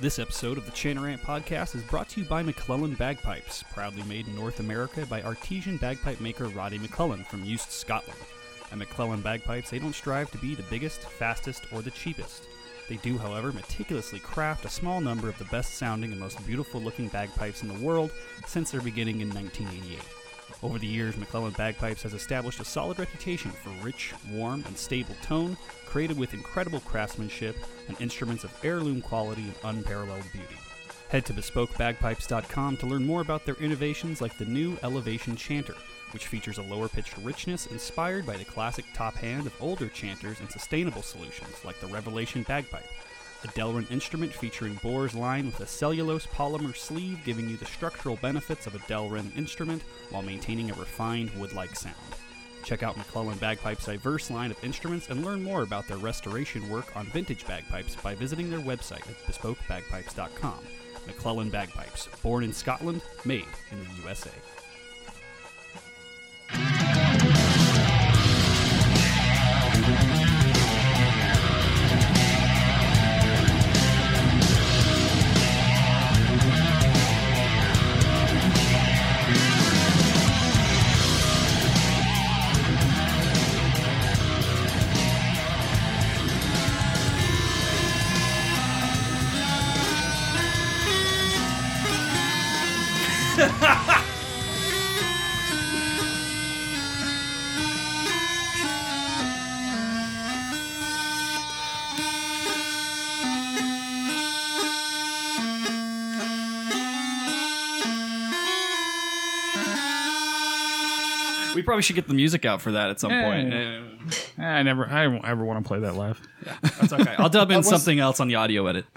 This episode of the Chanarant podcast is brought to you by McClellan Bagpipes, proudly made in North America by artesian bagpipe maker Roddy McClellan from Uist, Scotland. At McClellan Bagpipes, they don't strive to be the biggest, fastest, or the cheapest. They do, however, meticulously craft a small number of the best sounding and most beautiful looking bagpipes in the world since their beginning in 1988. Over the years, McClellan Bagpipes has established a solid reputation for rich, warm, and stable tone, created with incredible craftsmanship and instruments of heirloom quality and unparalleled beauty. Head to bespokebagpipes.com to learn more about their innovations like the new Elevation Chanter, which features a lower pitched richness inspired by the classic top hand of older chanters and sustainable solutions like the Revelation Bagpipe, a Delrin instrument featuring bores line with a cellulose polymer sleeve giving you the structural benefits of a Delrin instrument while maintaining a refined wood-like sound. Check out McClellan Bagpipes' diverse line of instruments and learn more about their restoration work on vintage bagpipes by visiting their website at bespokebagpipes.com. McClellan Bagpipes, born in Scotland, made in the USA. Probably should get the music out for that at some Yeah. point. Eh, I never, I won't ever want to play that live. That's okay. I'll dub in was- something else on the audio edit.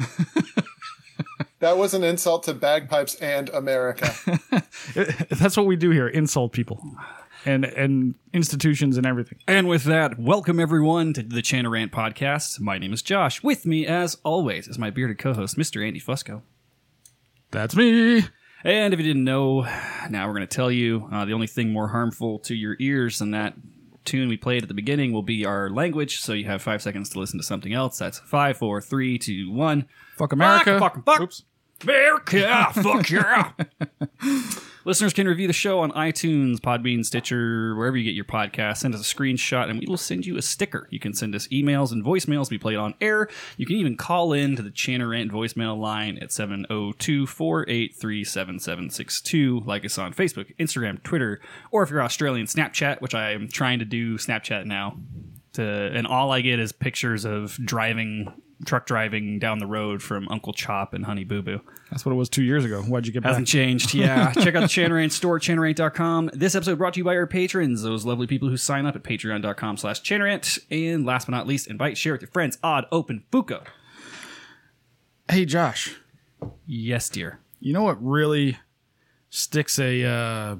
That was an insult to bagpipes and America. That's what we do here: insult people, and and institutions and everything. And with that, welcome everyone to the Chanarant podcast. My name is Josh. With me, as always, is my bearded co-host, Mr. Andy Fusco. That's me. And if you didn't know, now we're going to tell you uh, the only thing more harmful to your ears than that tune we played at the beginning will be our language. So you have five seconds to listen to something else. That's five, four, three, two, one. Fuck America. Fuck, fuck, fuck. Oops. America, fuck yeah. Listeners can review the show on iTunes, Podbean, Stitcher, wherever you get your podcast. Send us a screenshot and we will send you a sticker. You can send us emails and voicemails. We play it on air. You can even call in to the Chanarant voicemail line at 702 483 7762. Like us on Facebook, Instagram, Twitter, or if you're Australian, Snapchat, which I am trying to do Snapchat now. To, and all I get is pictures of driving, truck driving down the road from Uncle Chop and Honey Boo Boo. That's what it was two years ago. Why'd you get Hasn't back? changed. Yeah. Check out the Chanarant store chanarant.com. This episode brought to you by our patrons, those lovely people who sign up at patreon.com slash chanarant. And last but not least, invite, share with your friends. Odd, open, Fuko. Hey, Josh. Yes, dear. You know what really sticks a uh,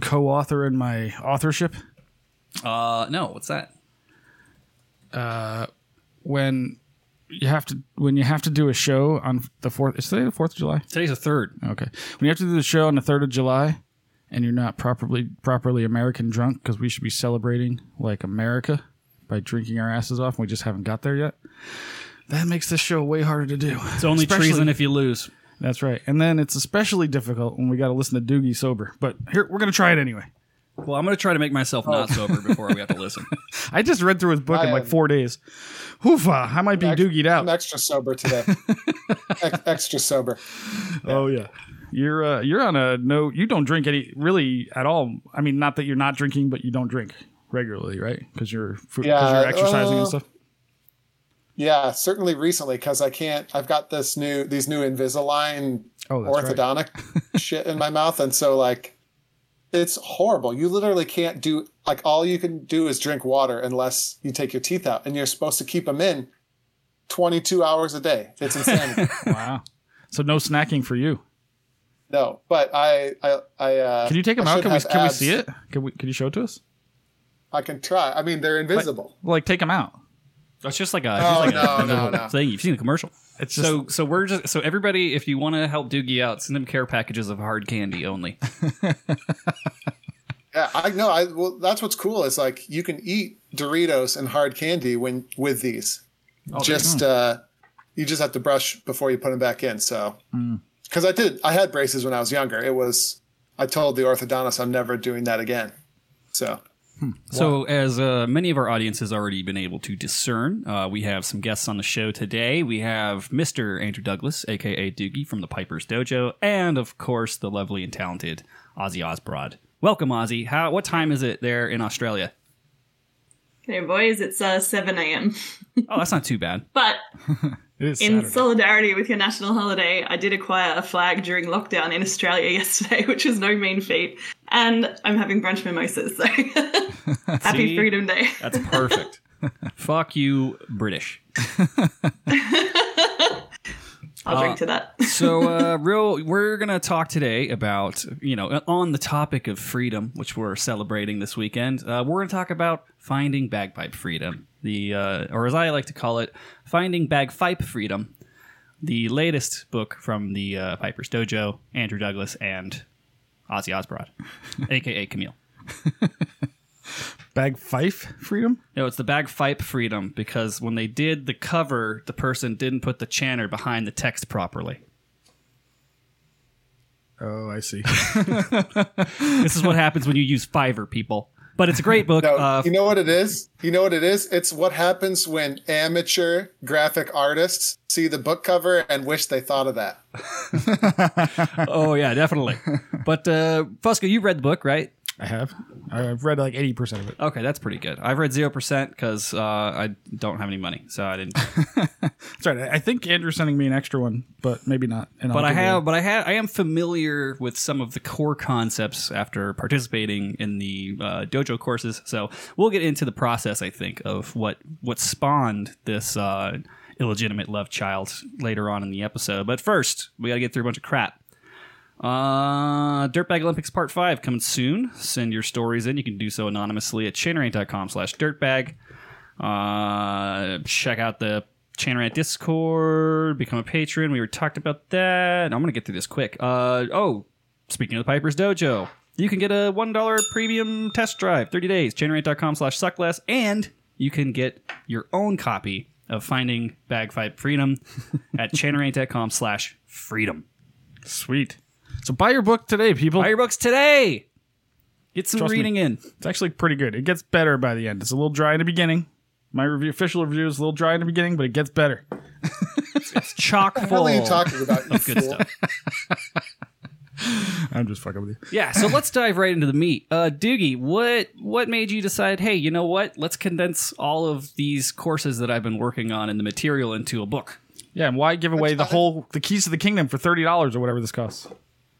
co-author in my authorship Uh, no, what's that? when you have to when you have to do a show on the fourth. Is today the Fourth of July? Today's the third. Okay. When you have to do the show on the third of July, and you're not properly properly American drunk because we should be celebrating like America by drinking our asses off, and we just haven't got there yet. That makes this show way harder to do. It's only Especially- treason if you lose. That's right. And then it's especially difficult when we got to listen to Doogie sober. But here we're gonna try it anyway. Well, I'm going to try to make myself not sober before we have to listen. I just read through his book in like am- four days. Hoofa! I might be Ex- doogied out. I'm extra sober today. Ex- extra sober. Oh yeah. You're uh, you're on a no. You don't drink any really at all. I mean, not that you're not drinking, but you don't drink regularly, right? Because you're because Yeah, you're exercising uh, and stuff. Yeah, certainly recently because I can't. I've got this new these new Invisalign Oh, that's right. orthodontic shit in my mouth, and so like, it's horrible. You literally can't do like all you can do is drink water unless you take your teeth out, and you're supposed to keep them in twenty two hours a day. It's insanity. Wow. So no snacking for you. no, but I I I. Uh, Can you take them I out? Can we can we see it? Can we can you show it to us? I can try. I mean, they're invisible. Like take them out. That's just like a, Oh, just like no, a no, no. thing. You've seen the commercial. It's just So, so we're just so everybody. If you want to help Doogie out, send him care packages of hard candy only. Yeah, I know. I well, that's what's cool is like you can eat Doritos and hard candy when with these. Oh, Just uh, You just have to brush before you put them back in. So, because I did, I had braces when I was younger. It was, I told the orthodontist I'm never doing that again. So, So, as uh, many of our audience has already been able to discern, uh, we have some guests on the show today. We have Mr. Andrew Douglas, aka Doogie from the Piper's Dojo, and of course the lovely and talented Ozzy Osbrod. Welcome, Ozzy. How? What time is it there in Australia? Hey, boys, it's uh, 7 a.m. Oh, that's not too bad. But in Saturday. solidarity with your national holiday, I did acquire a flag during lockdown in Australia yesterday, which is no mean feat. And I'm having brunch mimosas, so happy Freedom Day. That's perfect. Fuck you, British. I'll drink to that. so uh, real we're gonna talk today about you know on the topic of freedom which we're celebrating this weekend uh, we're gonna talk about finding bagpipe freedom the uh, or as i like to call it finding bagpipe freedom the latest book from the uh, piper's dojo andrew douglas and ozzy osbrod aka camille Bag Fife freedom. no it's the bagpipe freedom because when they did the cover the person didn't put the chanter behind the text properly Oh, I see. this is what happens when you use fiverr people but it's a great book no, uh, you know what it is? You know what it is? It's what happens when amateur graphic artists see the book cover and wish they thought of that. oh yeah, definitely. But uh, Fusco, you read the book, right? I have. I've read like eighty percent of it. Okay, that's pretty good. I've read zero percent because uh, I don't have any money, so I didn't. That's right. I think Andrew's sending me an extra one, but maybe not. And I'll But I it have, but I have, I am familiar with some of the core concepts after participating in the uh, dojo courses. So we'll get into the process. I think of what what spawned this uh, illegitimate love child later on in the episode. But first, we got to get through a bunch of crap. Uh, Dirtbag Olympics Part 5 coming soon. Send your stories in. You can do so anonymously at chanarant.com slash dirtbag. Uh, check out the Chanarant Discord. Become a patron. We were talked about that. I'm going to get through this quick. Uh, oh, speaking of the Piper's Dojo, you can get a $1 premium test drive, 30 days, chanarant.com slash suckless, and you can get your own copy of Finding Bagpipe Freedom at chanarant.com slash freedom. sweet. So buy your book today, people. Buy your books today. Get some Trust me. reading in. It's actually pretty good. It gets better by the end. It's a little dry in the beginning. My review, official review, is a little dry in the beginning, but it gets better. It's chock full hell are you talking about? You of good stuff. I'm just fucking with you. Yeah, so let's dive right into the meat. Uh, Doogie, what what made you decide? Hey, you know what? Let's condense all of these courses that I've been working on and the material into a book. Yeah, and why give away the whole the keys to the kingdom for thirty dollars or whatever this costs?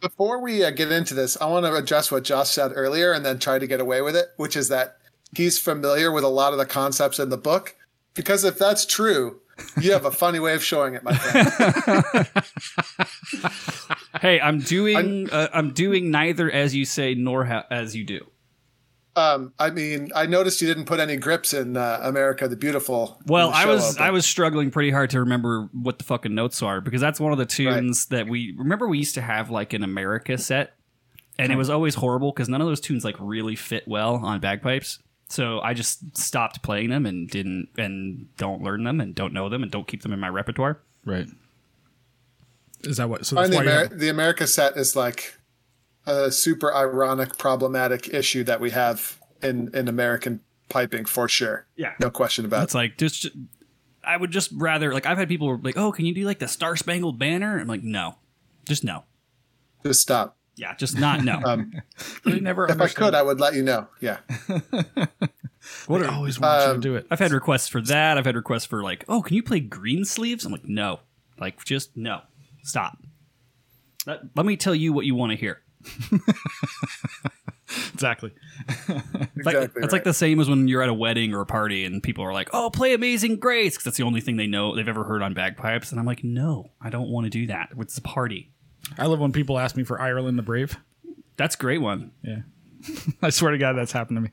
Before we uh, get into this, I want to address what Josh said earlier and then try to get away with it, which is that he's familiar with a lot of the concepts in the book. Because if that's true, you have a funny way of showing it, my friend. Hey, I'm doing uh, I'm doing neither as you say nor ha- as you do. Um, I mean, I noticed you didn't put any grips in uh, America the Beautiful. Well, the I was open. I was struggling pretty hard to remember what the fucking notes are because that's one of the tunes that we remember we used to have like an America set, and it was always horrible because none of those tunes like really fit well on bagpipes. So I just stopped playing them and didn't and don't learn them and don't know them and don't keep them in my repertoire. Right. Is that what? So that's the, why you Amer- have, the America set is like a super ironic, problematic issue that we have in, in American piping for sure. Yeah. No question about it. It's like just I would just rather like I've had people like, oh, can you do like the Star Spangled Banner? I'm like, no, just no. Just stop. Yeah, just not no. Um, they never if I could, I would let you know. Yeah. what I always want you Um, to do it. I've had requests for that. I've had requests for like, oh, can you play green sleeves? I'm like, no, like just no, stop. Let, let me tell you what you want to hear. Exactly. It's like, Exactly it's like the same as when you're at a wedding or a party and people are like, oh, play Amazing Grace because that's the only thing they know they've ever heard on bagpipes, and I'm like, no, I don't want to do that. It's a party. I love when people ask me for Ireland the Brave. That's a great one. Yeah. I swear to God, that's happened to me.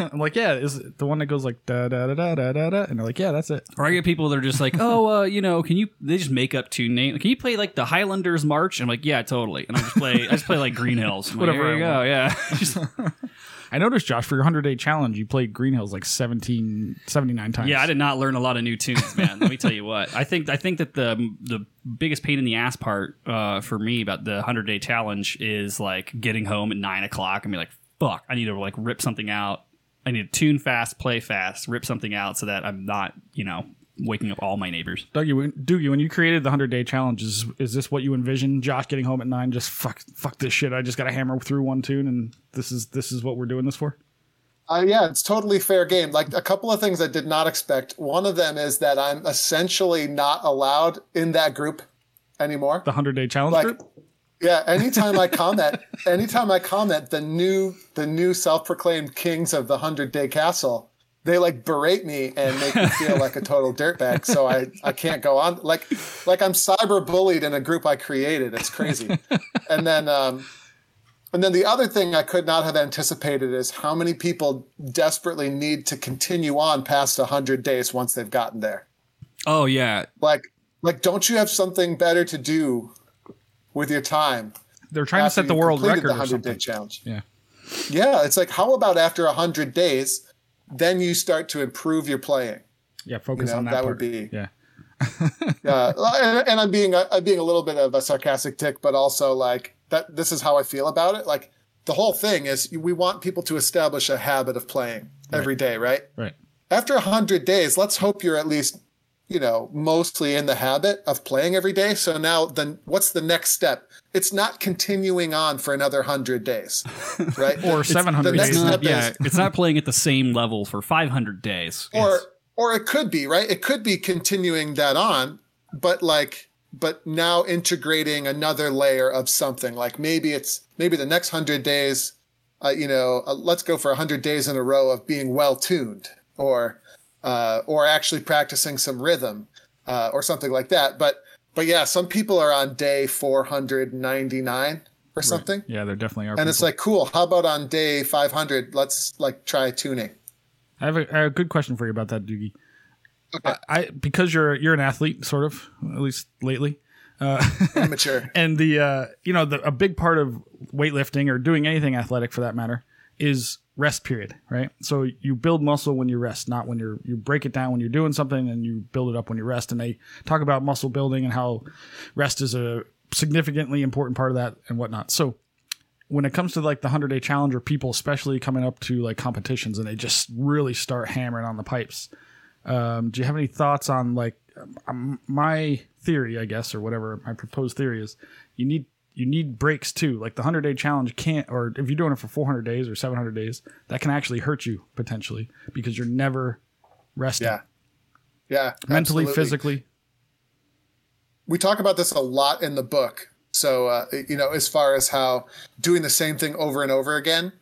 I'm like, yeah, is it the one that goes like da da da da da da da? And they're like, yeah, that's it. Or I get people that are just like, oh, uh, you know, can you? They just make up tune name. Can you play like the Highlanders March? And I'm like, yeah, totally. And I just play, I just play like Green Hills. I'm like, Whatever you I go. Yeah. Just- I noticed, Josh, for your 100 day challenge, you played Green Hills like 17, 79 times. Yeah, I did not learn a lot of new tunes, man. Let me tell you what. I think I think that the the biggest pain in the ass part uh, for me about the hundred day challenge is like getting home at nine o'clock and be like, "Fuck, I need to like rip something out. I need to tune fast, play fast, rip something out, so that I'm not, you know, waking up all my neighbors." Dougie, when, Doogie, when you created the 100 day challenge, is, is this what you envisioned? Josh getting home at nine, just fuck, fuck this shit. I just got to hammer through one tune, and this is this is what we're doing this for. Uh, yeah, it's totally fair game. Like a couple of things I did not expect. One of them is that I'm essentially not allowed in that group anymore. The 100 day challenge Like, group. Yeah, anytime I comment, anytime I comment, the new the new self-proclaimed kings of the hundred day castle, they like berate me and make me feel like a total dirtbag. So I I can't go on. Like like I'm cyber bullied in a group I created. It's crazy. And then um, and then the other thing I could not have anticipated is how many people desperately need to continue on past 100 days once they've gotten there. Oh yeah, Like, like, don't you have something better to do with your time? They're trying to set the world record the 100 day challenge. Yeah. Yeah, it's like, how about after 100 days, then you start to improve your playing? Yeah, focus You know, on that. that part. would be- Yeah. Uh, and, and I'm being a, I'm being a little bit of a sarcastic tick, but also like that. This is how I feel about it. Like the whole thing is, we want people to establish a habit of playing every day, right? Right. After a hundred days, let's hope you're at least, you know, mostly in the habit of playing every day. So now, then, what's the next step? It's not continuing on for another hundred days, right? Or 700 days. it's not, yeah, is- it's not playing at the same level for 500 days. or or it could be right it could be continuing that on but like but now integrating another layer of something like maybe it's maybe the next 100 days uh, you know uh, let's go for 100 days in a row of being well tuned or uh, or actually practicing some rhythm uh, or something like that but but yeah some people are on day 499 or something Yeah, there definitely are. and it's like cool how about on day 500 let's like try tuning I have, a, I have a good question for you about that, Doogie. Okay. I, I because you're you're an athlete, sort of, at least lately. immature and the uh, you know the, a big part of weightlifting or doing anything athletic for that matter is rest period right? So you build muscle when you rest not when you're you break it down when you're doing something and you build it up when you rest. And they talk about muscle building and how rest is a significantly important part of that and whatnot. So when it comes to like the 100 day challenge or people especially coming up to like competitions and they just really start hammering on the pipes um, do you have any thoughts on like um, my theory i guess or whatever my proposed theory is you need you need breaks too like the 100 day challenge can't or if you're doing it for 400 days or 700 days that can actually hurt you potentially because you're never resting yeah yeah mentally absolutely. physically we talk about this a lot in the book. So, uh, you know, as far as how doing the same thing over and over again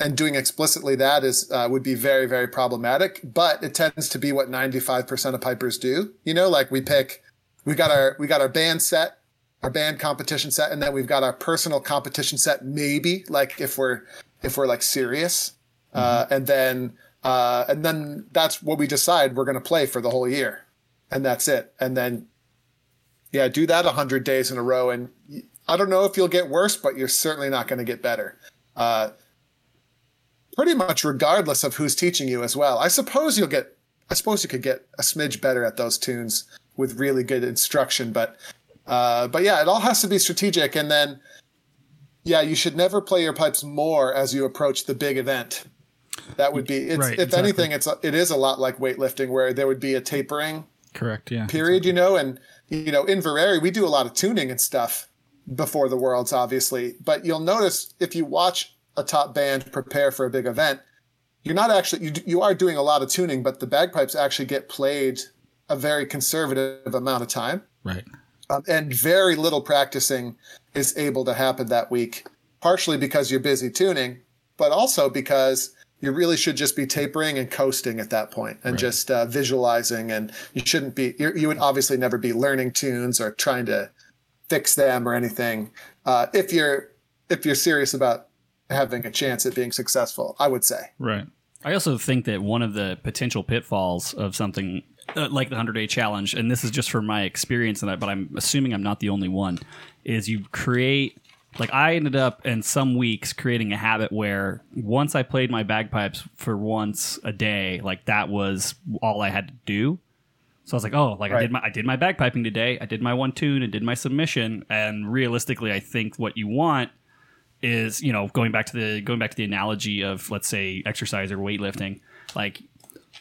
and doing explicitly that is uh, would be very, very problematic. But it tends to be what ninety five percent of pipers do. You know, like we pick, we got our we got our band set, our band competition set, and then we've got our personal competition set. Maybe like if we're if we're like serious, uh, and then uh, and then that's what we decide we're going to play for the whole year, and that's it. And then yeah, do that 100 days in a row. And I don't know if you'll get worse, but you're certainly not going to get better. Uh, pretty much regardless of who's teaching you as well. I suppose you'll get, I suppose you could get a smidge better at those tunes with really good instruction. But, uh, but yeah, it all has to be strategic. And then, yeah, you should never play your pipes more as you approach the big event. That would be, it's, Right, if exactly. anything, it's, it is a lot like weightlifting where there would be a tapering correct yeah period, you know, and you know, Inveraray, we do a lot of tuning and stuff before the worlds, obviously. But you'll notice if you watch a top band prepare for a big event, you're not actually you you are doing a lot of tuning, but the bagpipes actually get played a very conservative amount of time, right um, and very little practicing is able to happen that week. Partially because you're busy tuning, but also because you really should just be tapering and coasting at that point and just uh, visualizing and you shouldn't be you're, you would obviously never be learning tunes or trying to fix them or anything. Uh, if you're if you're serious about having a chance at being successful i would say. Right. I also think that one of the potential pitfalls of something uh, like the 100 day challenge, and this is just from my experience, and I, but I'm assuming I'm not the only one, is you create like I ended up in some weeks creating a habit where once I played my bagpipes for once a day, like that was all I had to do. So I was like, oh, like I did my I did my bagpiping today. I did my one tune and did my submission. And realistically, I think what you want is you know going back to the going back to the analogy of let's say exercise or weightlifting, like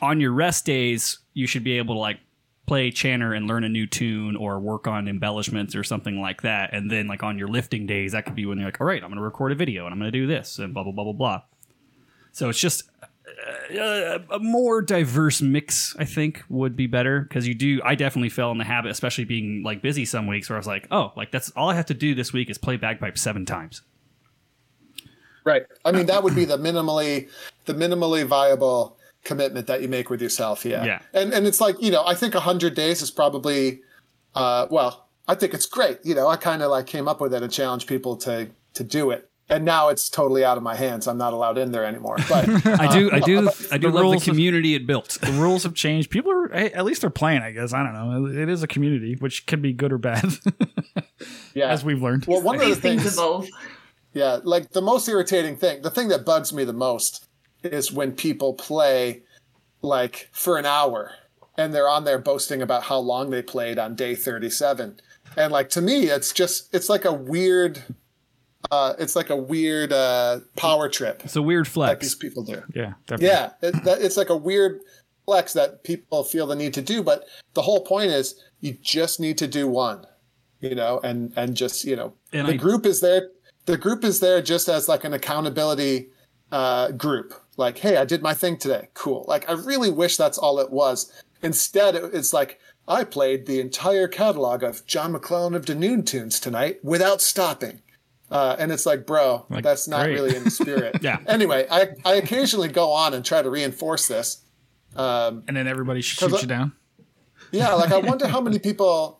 on your rest days, you should be able to like play chanter and learn a new tune or work on embellishments or something like that. And then like on your lifting days, that could be when you're like, all right, I'm going to record a video and I'm going to do this and blah blah blah blah blah. So it's just uh, a more diverse mix, I think, would be better because you do. I definitely fell in the habit, especially being like busy some weeks, where I was like, oh, like that's all I have to do this week is play bagpipes seven times. Right. I mean, that would be the minimally the minimally viable commitment that you make with yourself. Yeah. Yeah. And and it's like you know, I think hundred days is probably, uh, well, I think it's great. You know, I kind of like came up with it and challenged people to to do it. And now it's totally out of my hands. I'm not allowed in there anymore. But I do, I do, I do The love rules the of- community it built. The rules have changed. People are at least they're playing. I guess I don't know. It is a community, which can be good or bad, yeah, as we've learned. well, one of the things things, evolve. yeah, like the most irritating thing, the thing that bugs me the most is when people play like for an hour and they're on there boasting about how long they played on day 37 and like to me it's just it's like a weird uh it's like a weird uh power trip It's a weird flex. that these people do. Yeah, definitely. yeah it, that, it's like a weird flex that people feel the need to do but the whole point is you just need to do one you know and and just you know And the I- group is there the group is there just as like an accountability uh, group like hey i did my thing today cool like i really wish that's all it was instead it's like i played the entire catalog of john mcclellan of Dunoon tunes tonight without stopping uh, and it's like bro Like, that's not great. really in the spirit Yeah. anyway I, I occasionally go on and try to reinforce this um, And then everybody shoots you down. yeah, like I wonder how many people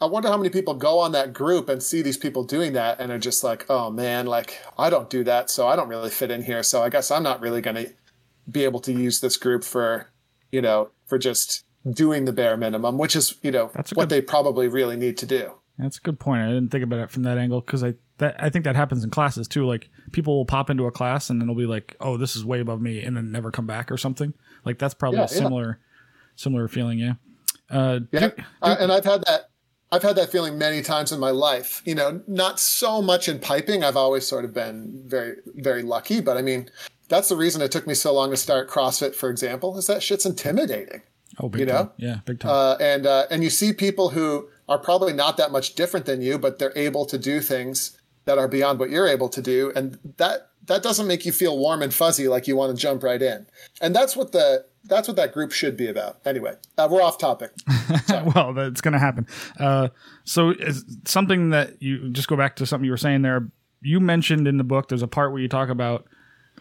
I wonder how many people go on that group and see these people doing that and are just like, "Oh man, like I don't do that, so I don't really fit in here, so I guess I'm not really going to be able to use this group for, you know, for just doing the bare minimum, which is, you know, That's what good- they probably really need to do." That's a good point. I didn't think about it from that angle because I that I think that happens in classes too. Like people will pop into a class and then they'll be like, "Oh, this is way above me," and then never come back or something. Like that's probably Yeah, a yeah. similar similar feeling. Yeah. Uh, Yeah, do- I, and I've had that. I've had that feeling many times in my life. You know, not so much in piping. I've always sort of been very, very lucky. But I mean, that's the reason it took me so long to start CrossFit, for example, is that shit's intimidating. oh, big you time. know? Yeah, big time. Uh, and uh, and you see people who are probably not that much different than you, but they're able to do things that are beyond what you're able to do, and that that doesn't make you feel warm and fuzzy like you want to jump right in. And that's what the that's what that group should be about. Anyway, uh, we're off topic. well, that's going to happen. Uh, so, is something that you just go back to something you were saying there. You mentioned in the book, there's a part where you talk about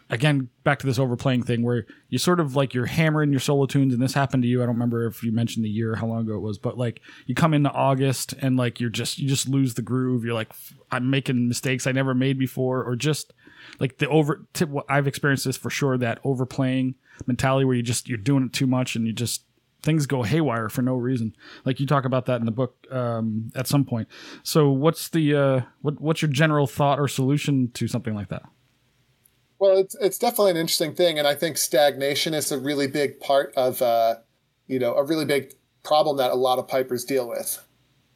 again back to this overplaying thing where you sort of like you're hammering your solo tunes, and this happened to you. I don't remember if you mentioned the year, how long ago it was, but like you come into August and like you're just you just lose the groove. You're like, I'm making mistakes I never made before, or just like the over. T- what I've experienced this for sure. That overplaying mentality where you just you're doing it too much and you just things go haywire for no reason. Like you talk about that in the book um, at some point. So what's the uh, what what's your general thought or solution to something like that? Well, it's it's definitely an interesting thing, and I think stagnation is a really big part of, uh, you know, a really big problem that a lot of pipers deal with,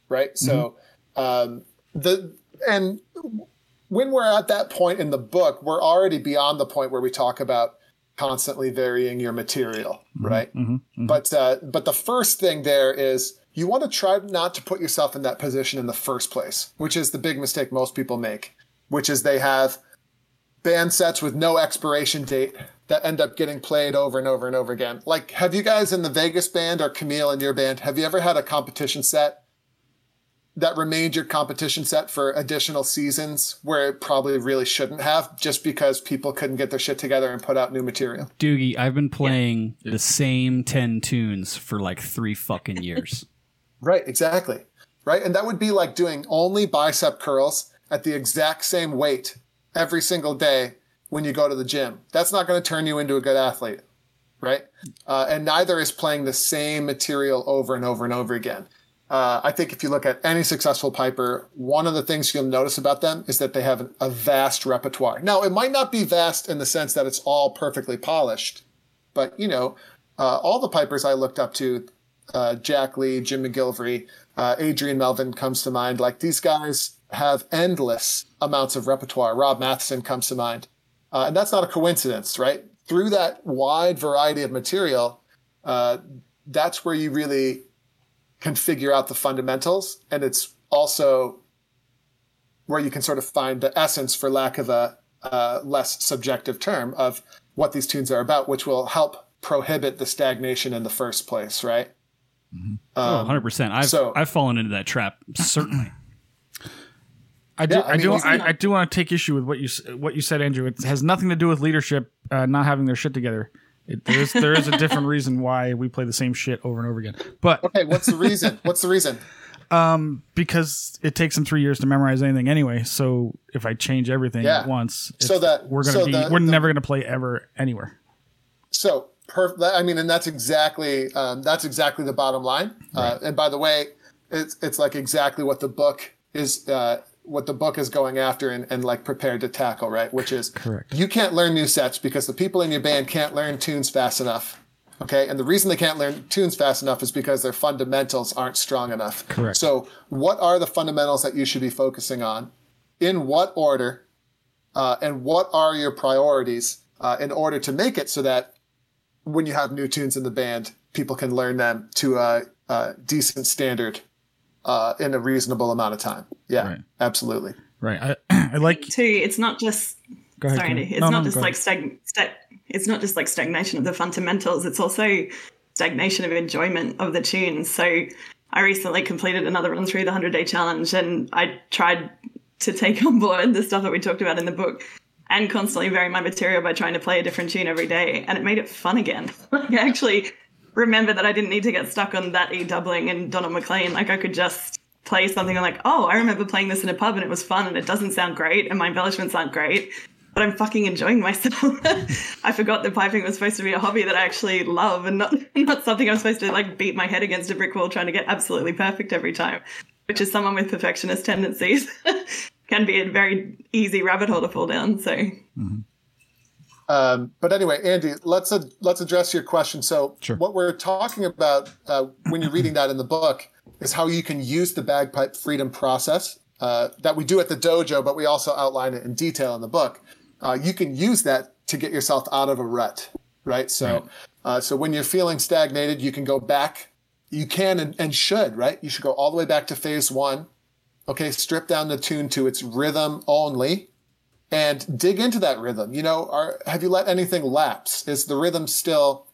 right? So, um, the and when we're at that point in the book, we're already beyond the point where we talk about constantly varying your material, mm-hmm. right? Mm-hmm. Mm-hmm. But uh, but the first thing there is you want to try not to put yourself in that position in the first place, which is the big mistake most people make, which is they have band sets with no expiration date that end up getting played over and over and over again. Like, have you guys in the Vegas band or Camille in your band, have you ever had a competition set that remained your competition set for additional seasons where it probably really shouldn't have just because people couldn't get their shit together and put out new material? Doogie, I've been playing the same 10 tunes for like three fucking years. Right, exactly. Right. And that would be like doing only bicep curls at the exact same weight every single day when you go to the gym. That's not going to turn you into a good athlete. Right. Uh, and neither is playing the same material over and over and over again. Uh, I think if you look at any successful piper, one of the things you'll notice about them is that they have a vast repertoire. Now, it might not be vast in the sense that it's all perfectly polished, but you know, uh, all the pipers I looked up to, uh, Jack Lee, Jim McGillivray, uh, Adrian Melvin comes to mind. Like these guys have endless amounts of repertoire. Rob Mathieson comes to mind, uh, and that's not a coincidence, right? Through that wide variety of material, uh, that's where you really can figure out the fundamentals, and it's also where you can sort of find the essence, for lack of a uh, less subjective term, of what these tunes are about, which will help prohibit the stagnation in the first place, right? oh, Um, 100%. I've, so- I've fallen into that trap, certainly. I do. Yeah, I I, mean, do. I, I do want to take issue with what you what you said, Andrew. It has nothing to do with leadership uh, not having their shit together. It, there is there is a different reason why we play the same shit over and over again. But Okay, what's the reason? what's the reason? because it takes them three years to memorize anything anyway, so if I change everything Yeah. at once, So that- we're gonna so be the- we're the- never gonna play ever anywhere. So, per, I mean, and that's exactly um, that's exactly the bottom line. Uh, and by the way, it's it's like exactly what the book is uh, what the book is going after and, and like prepared to tackle, right? Which is Correct. You can't learn new sets because the people in your band can't learn tunes fast enough. Okay, and the reason they can't learn tunes fast enough is because their fundamentals aren't strong enough. Correct. So, what are the fundamentals that you should be focusing on? In what order? uh, and what are your priorities uh, in order to make it so that when you have new tunes in the band, people can learn them to a, a decent standard uh, in a reasonable amount of time. Yeah, Right. absolutely. Right. I, I like. Too, it's not just Go ahead. sorry, Kim. Andy, it's No, not no, just like stag, stag, it's not just like stagnation of the fundamentals. It's also stagnation of enjoyment of the tunes. So I recently completed another run through the hundred day challenge, and I tried to take on board the stuff that we talked about in the book. And constantly vary my material by trying to play a different tune every day, and it made it fun again. Like I actually remember that I didn't need to get stuck on that E doubling and Donald McLean. Like I could just play something. I'm like, oh, I remember playing this in a pub and it was fun and it doesn't sound great and my embellishments aren't great, but I'm fucking enjoying myself. I forgot that piping was supposed to be a hobby that I actually love and not not something I'm supposed to like beat my head against a brick wall trying to get absolutely perfect every time, which is someone with perfectionist tendencies. Can be a very easy rabbit hole to fall down. So mm-hmm. Um, but anyway, Andy, let's uh, let's address your question. So, Sure. what we're talking about uh, when you're reading that in the book is how you can use the bagpipe freedom process uh, that we do at the dojo, but we also outline it in detail in the book. Uh, you can use that to get yourself out of a rut, right? So, Uh, so when you're feeling stagnated, you can go back. You can and, and should, right? You should go all the way back to phase one. Okay, strip down the tune to its rhythm only and dig into that rhythm. You know, are, have you let anything lapse? Is the rhythm still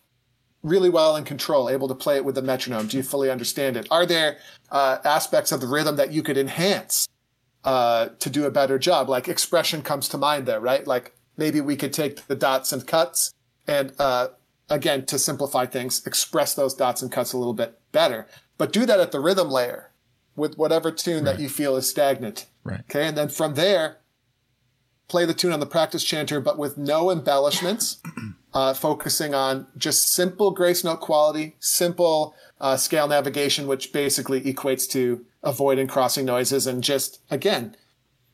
really well in control, able to play it with the metronome? Do you fully understand it? Are there uh, aspects of the rhythm that you could enhance uh, to do a better job? Like expression comes to mind there, right? Like maybe we could take the dots and cuts and, uh, again, to simplify things, express those dots and cuts a little bit better, but do that at the rhythm layer with whatever tune that you feel is stagnant. Right. Okay. And then from there, play the tune on the practice chanter, but with no embellishments, uh, focusing on just simple grace note quality, simple uh, scale navigation, which basically equates to avoiding crossing noises, and just again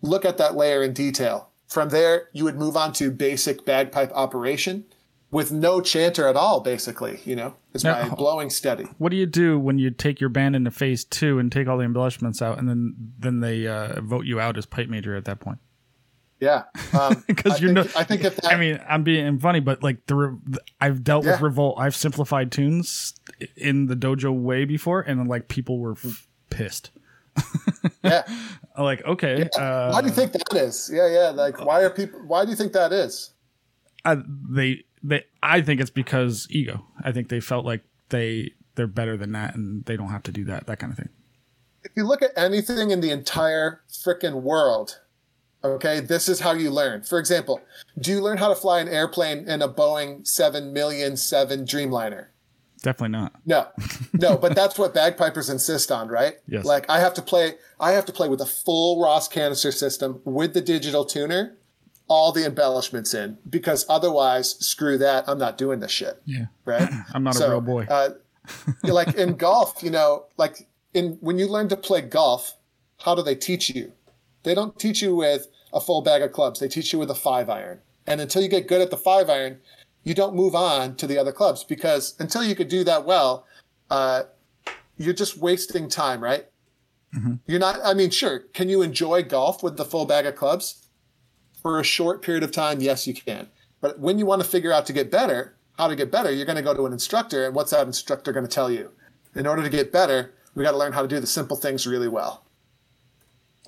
look at that layer in detail. From there, you would move on to basic bagpipe operation with no chanter at all. Basically, you know, is my blowing steady. What do you do when you take your band into phase two and take all the embellishments out, and then then they uh, vote you out as pipe major at that point? Yeah, because I you're think- no- I think if that, I mean, I'm being funny, but like the re- I've dealt with revolt. I've simplified tunes in the dojo way before, and like people were f- pissed. yeah. Like, okay, uh, Why do you think that is? Yeah, yeah. Like, why are people? Why do you think that is? I, they they I think it's because ego. I think they felt like they they're better than that, and they don't have to do that that kind of thing. if you look at anything in the entire frickin' world, okay, this is how you learn. For example, do you learn how to fly an airplane in a Boeing 7 million 7 Dreamliner? Definitely not. No, no, but that's what bagpipers insist on, right? Yes. Like I have to play, I have to play with a full Ross canister system with the digital tuner, all the embellishments in, because otherwise, screw that, I'm not doing this shit Yeah, right? I'm not a So, real boy. Uh, like in golf, you know, like in when you learn to play golf, how do they teach you? They don't teach you with a full bag of clubs. They teach you with a five iron. And until you get good at the five iron, you don't move on to the other clubs because until you could do that well, uh, you're just wasting time, right? You're not. I mean, sure. Can you enjoy golf with the full bag of clubs for a short period of time? Yes, you can. But when you want to figure out to get better, how to get better, you're going to go to an instructor, and what's that instructor going to tell you? In order to get better, we got to learn how to do the simple things really well.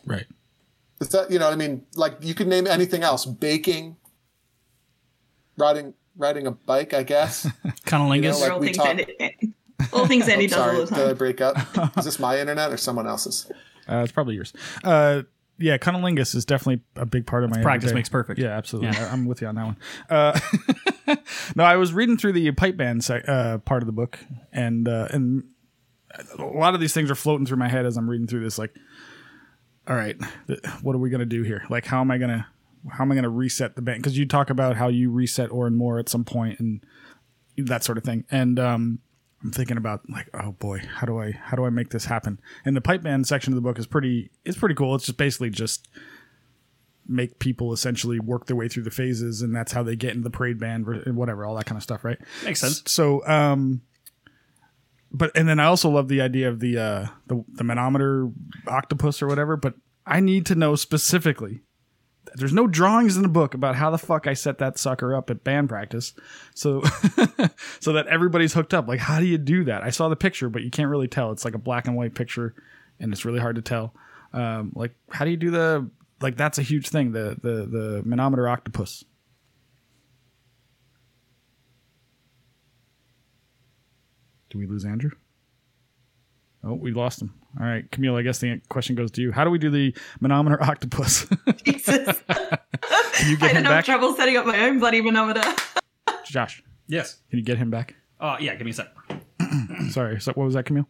Right. Is that you know what I mean? Like you could name anything else: baking, riding riding a bike, I guess. Cunnilingus. You know, like all we things talk- Andy, all things Andy Oh, does all sorry, the did I break up? Is this my internet or someone else's? Uh, it's probably yours. Uh, yeah, cunnilingus is definitely a big part of my practice everyday- makes perfect. Yeah, absolutely. Yeah. I- I'm with you on that one. Uh, no, I was reading through the pipe band sec- uh, part of the book, and uh, and a lot of these things are floating through my head as I'm reading through this. Like, all right, what are we gonna do here? Like, how am I gonna how am I gonna reset the band? Because you talk about how you reset Oran Mor at some point and that sort of thing, and um, I'm thinking about like, oh boy, how do I how do I make this happen? And the pipe band section of the book is pretty it's pretty cool. It's just basically just make people essentially work their way through the phases, and that's how they get into the parade band, ver- whatever, all that kind of stuff, right? Makes sense. So, um, but and then I also love the idea of the uh the the manometer octopus or whatever. But I need to know specifically. There's no drawings in the book about how the fuck I set that sucker up at band practice, so so that everybody's hooked up. Like, how do you do that? I saw the picture, but you can't really tell. It's like a black and white picture, and it's really hard to tell. Um, like, how do you do the like? That's a huge thing. The the the manometer octopus. Do we lose Andrew? Oh, we lost him. All right, Camille. I guess the question goes to you. How do we do the manometer octopus? Jesus. You get I him don't have back, trouble setting up my own bloody manometer. Josh? Yes. Can you get him back? Uh, yeah, give me a sec. Sorry. So what was that, Camille?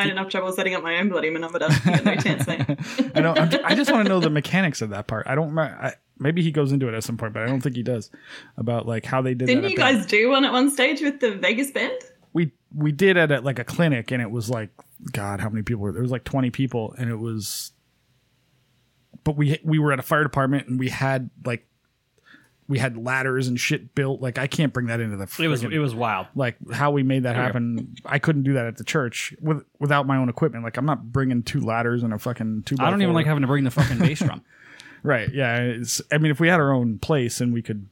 I had enough trouble setting up my own bloody manometer. No chance, mate. I know. I'm, I just want to know the mechanics of that part. I don't. I, maybe he goes into it at some point, but I don't think he does. About like how they did. Didn't you guys do one at one stage with the Vegas band? we we did it at like a clinic and it was like god how many people were there was like 20 people and it was but we we were at a fire department and we had like we had ladders and shit built like i can't bring that into the It was it was wild. like how we made that we happen i couldn't do that at the church with without my own equipment like i'm not bringing two ladders and a fucking two I don't even like having to bring the fucking bass drum. right yeah it's i mean if we had our own place and we could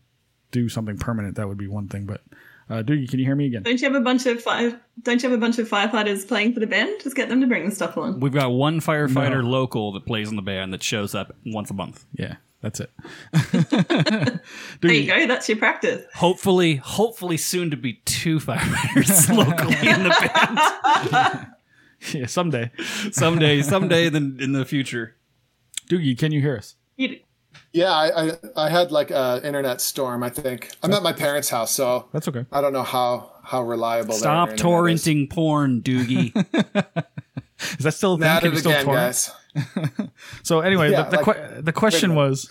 do something permanent that would be one thing but uh Doogie, can you hear me again Don't you have a bunch of fire, don't you have a bunch of firefighters playing for the band? Just get them to bring the stuff along. We've got one firefighter No. local that plays in the band that shows up once a month. yeah that's it There you go. That's your practice. Hopefully, hopefully soon to be two firefighters locally in the band. yeah someday Someday, someday then in the future. Doogie, can you hear us? You, Yeah, I, I I had like a internet storm. I think I'm at my parents' house, so That's okay. I don't know how how reliable. their Stop internet is. torrenting porn, Doogie. Is that still a thing? At Can it you still again, torrent? guys. So anyway, Yeah, the, the, like- que- the question was,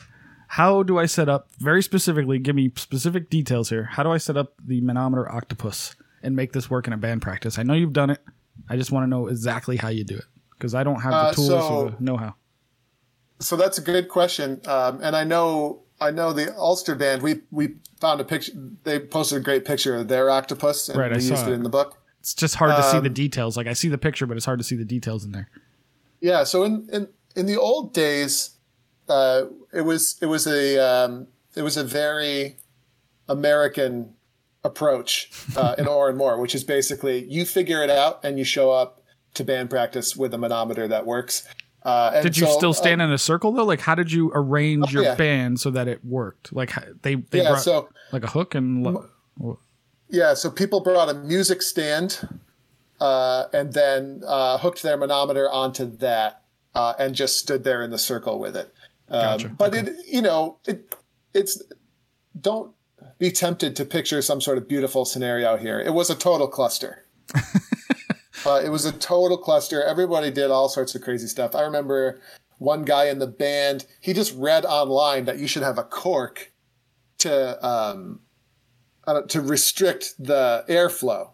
how do I set up very specifically? Give me specific details here. How do I set up the manometer octopus and make this work in a band practice? I know you've done it. I just want to know exactly how you do it because I don't have the Uh, tools so- or the know-how. So that's a good question, um, and I know I know the Ulster band. We we found a picture. They posted a great picture of their octopus, and Right, I we saw used it it. in the book. It's just hard to see the Um, details. Like I see the picture, but it's hard to see the details in there. Yeah. So in in, in the old days, uh, it was it was a um, it was a very American approach uh, in Oran Mor, which is basically you figure it out and you show up to band practice with a manometer that works. Uh, and Did you so, still stand in a circle though? Like how did you arrange Oh, your yeah. band so that it worked? Like they they yeah. brought So like a hook and lo- Yeah, so people brought a music stand uh, and then uh, hooked their manometer onto that uh, and just stood there in the circle with it. Um, Gotcha. But it, you know, it, it's don't be tempted to picture some sort of beautiful scenario here. It was a total cluster. uh, it was a total cluster. Everybody did all sorts of crazy stuff. I remember one guy in the band. He just read online that you should have a cork to um, uh, to restrict the airflow.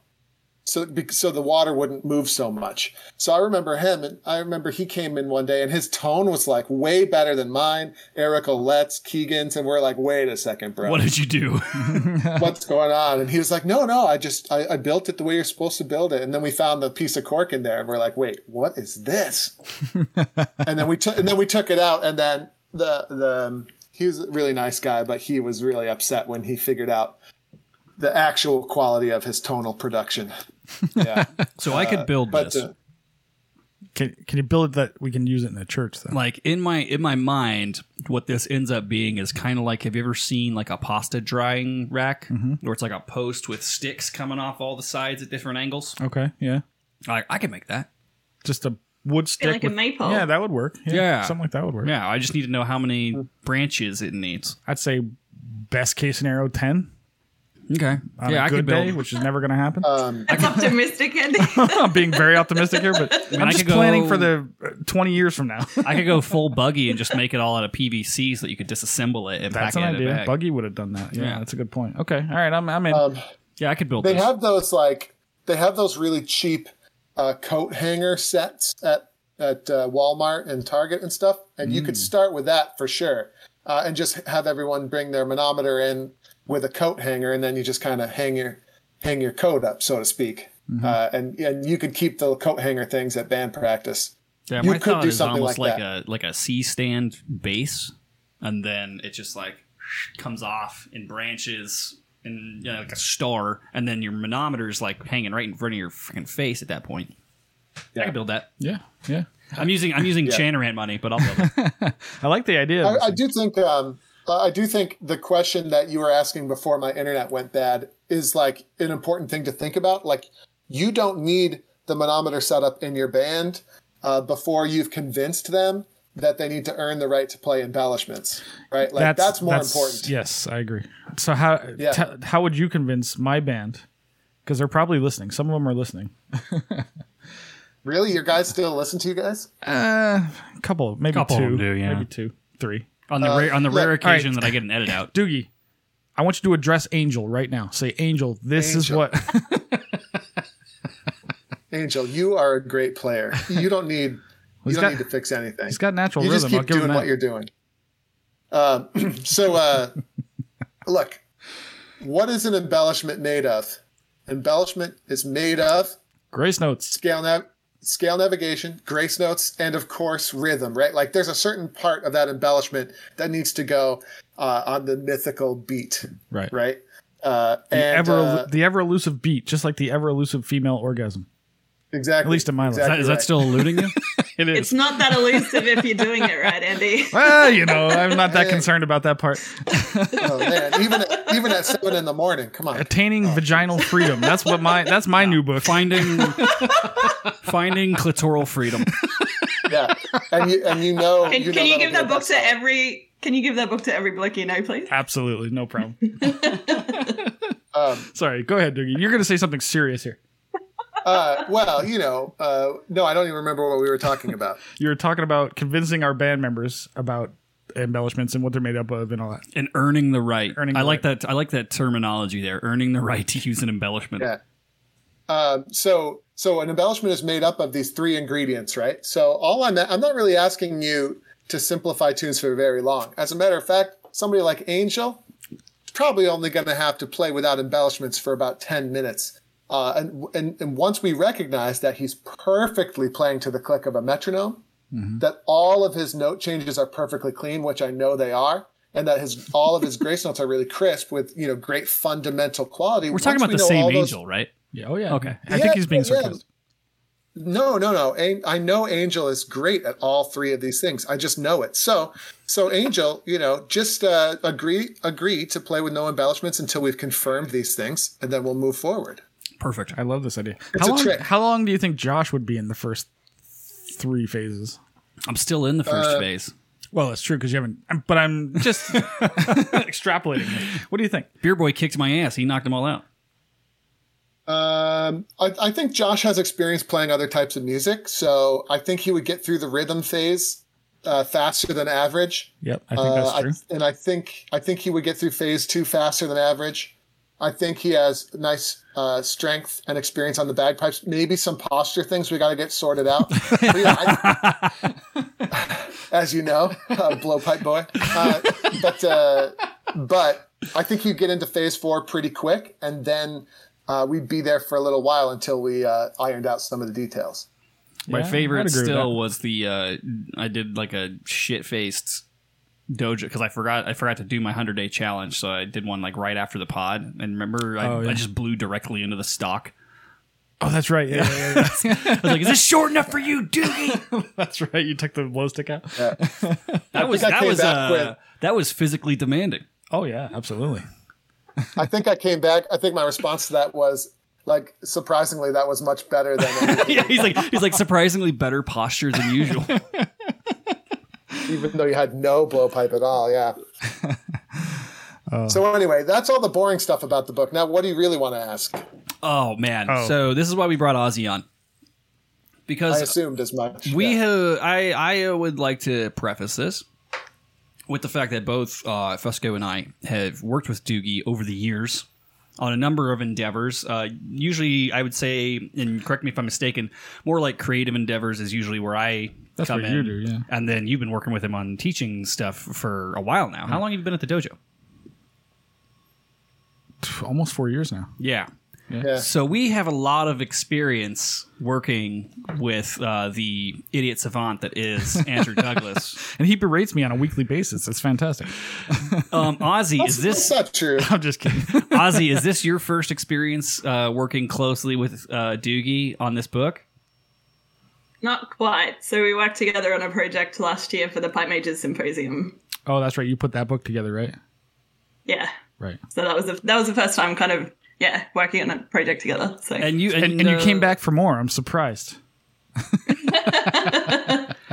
So so the water wouldn't move so much. So I remember him, and I remember he came in one day, and his tone was like way better than mine. Eric Olette's, Keegan's, and we're like, wait a second, bro, What did you do? what's going on? And he was like, no, no, I just I, I built it the way you're supposed to build it. And then we found the piece of cork in there, and we're like, wait, what is this? and then we took and then we took it out, and then the the um, he was a really nice guy, but he was really upset when he figured out the actual quality of his tonal production. Yeah, so I could build but this. uh, Can, can you build it that we can use it in the church though? like in my in my mind what this ends up being is kind of like have you ever seen like a pasta drying rack where it's like a post with sticks coming off all the sides at different angles Okay, yeah, I, I can make that just a wood stick like a maple. Yeah, that would work. Yeah, Yeah. something like that would work. yeah i just need to know how many branches it needs I'd say best case scenario ten okay on yeah a i good could build which is never going to happen. um, That's optimistic, Andy. I'm being very optimistic here, but I'm I just could go- planning for the uh, 20 years from now. i could go full buggy and just make it all out of pvc so that you could disassemble it and That's pack an it in idea. bag Buggy would have done that. Yeah, Yeah. that's a good point. Okay, all right, I'm, I'm in. um, yeah i could build they this have those like they have those really cheap uh, coat hanger sets at at uh, Walmart and Target and stuff, and you could start with that for sure, uh, and just have everyone bring their manometer in with a coat hanger, and then you just kind of hang your hang your coat up, so to speak, uh, and and you could keep the coat hanger things at band practice. Yeah, You my could thought do is something almost like like, a like a C stand base, and then it just like comes off in branches and you know, like a star, and then your manometer is like hanging right in front of your freaking face at that point. Yeah. I Yeah. can build that. yeah, yeah. I'm using I'm using Chanarant money, but I'll build it. I like the idea. I, I do think um, I do think the question that you were asking before my internet went bad is like an important thing to think about. Like you don't need the manometer setup in your band uh, before you've convinced them that they need to earn the right to play embellishments, right? Like that's, more important. Yes, I agree. So how Yeah. t- how would you convince my band? Because they're probably listening. Some of them are listening. Really, your guys still listen to you guys? Uh, a couple, maybe Couple two, do, yeah. maybe two, three. On the Uh, rare, on the rare look, occasion alright. that I get an edit out. Doogie, I want you to address Angel right now. Say, Angel, this is Angel. what. Angel, you are a great player. You don't need you he's don't got- need to fix anything. He's got natural you rhythm. just I'll keep give him doing that. what you're doing. Um, so, uh, look, what is an embellishment made of? Embellishment is made of Grace notes. scale nav- scale navigation, grace notes, and of course rhythm. Right? Like there's a certain part of that embellishment that needs to go uh, on the mythical beat. Right. Right? Uh, The and ever uh, the ever elusive beat, just like the ever elusive female orgasm. exactly. At least in my life. Is that, is that right. still eluding you? It is. It's not that elusive if you're doing it right, Andy. well, you know, I'm not that concerned about that part. Oh man, even at, even at seven in the morning. Come on. Attaining vaginal freedom. That's what my that's my new book. finding finding clitoral freedom. Yeah, and you and you know. Can, you can you give be that book to bestseller. every? Can you give that book to every bloke you know, please? Absolutely, no problem. Um, Sorry, go ahead, Doogie. You're going to say something serious here. Uh, well, you know, uh, no, I don't even remember what we were talking about. You were talking about convincing our band members about embellishments and what they're made up of and all that. and earning the right. Earning I the like that. I like that terminology there. Earning the right to use an embellishment. Yeah. Um, so, so an embellishment is made up of these three ingredients, right? So, all I'm I'm not really asking you to simplify tunes for very long. As a matter of fact, somebody like Angel is probably only going to have to play without embellishments for about ten minutes. Uh, and, and and once we recognize that he's perfectly playing to the click of a metronome, that all of his note changes are perfectly clean, which I know they are, and that his all of his grace notes are really crisp with you know great fundamental quality. We're talking about we the know all same those- angel, right? Yeah, oh yeah. Okay. I think he's being Yeah, yeah. No, no, no. An- I know Angel is great at all three of these things. I just know it. So, so Angel, you know, just uh, agree agree to play with no embellishments until we've confirmed these things, and then we'll move forward. Perfect. I love this idea. It's how a long? trick. How long do you think Josh would be in the first three phases? I'm still in the first Uh, phase. Well, that's true because you haven't. I'm- But I'm just extrapolating. What do you think? Beer boy kicked my ass. He knocked them all out. Um, I, I think Josh has experience playing other types of music, so I think he would get through the rhythm phase uh, faster than average. Yep, I think Uh, that's I- true. and I think I think he would get through phase two faster than average. I think he has nice uh, strength and experience on the bagpipes. Maybe some posture things we got to get sorted out. But yeah, I- as you know, uh, blowpipe boy. Uh, but uh, but I think you get into phase four pretty quick, and then uh, we'd be there for a little while until we uh, ironed out some of the details. My Yeah, favorite still was the uh, I did like a shit faced dojo because I forgot I forgot to do my hundred day challenge, so I did one like right after the pod. And remember, I, Oh, yeah. I just blew directly into the stock. Oh, that's right. Yeah, yeah, yeah. I was like, "Is this short enough for you, Doogie?" that's right. You took the glow stick out. That was that was uh, that was physically demanding. Oh yeah, absolutely. I think I came back. I think my response to that was like surprisingly that was much better than yeah, he's like he's like surprisingly better posture than usual. Even though you had no blowpipe at all. Yeah. So anyway, that's all the boring stuff about the book. Now, what do you really want to ask? Oh man! Oh. So this is why we brought Ozzy on because I assumed as much. We Yeah. have. I I would like to preface this with the fact that both uh, Fusco and I have worked with Doogie over the years on a number of endeavors. Uh, usually, I would say, and correct me if I'm mistaken, more like creative endeavors is usually where I That's come what in. you do, yeah. And then you've been working with him on teaching stuff for a while now. How long have you been at the dojo? Almost four years now. Yeah. Yeah. So we have a lot of experience working with uh, the idiot savant that is Andrew Douglas. And he berates me on a weekly basis. It's fantastic. Um, Ozzy, is That's this not true. I'm just kidding. Ozzy? Is this your first experience uh, working closely with uh, Doogie on this book? Not quite. So we worked together on a project last year for the Pipe Majors Symposium. oh, that's right. You put that book together, right? Yeah. Right. So that was the, that was the first time kind of yeah working on a project together. So And you and, And, and you uh, came back for more. I'm surprised.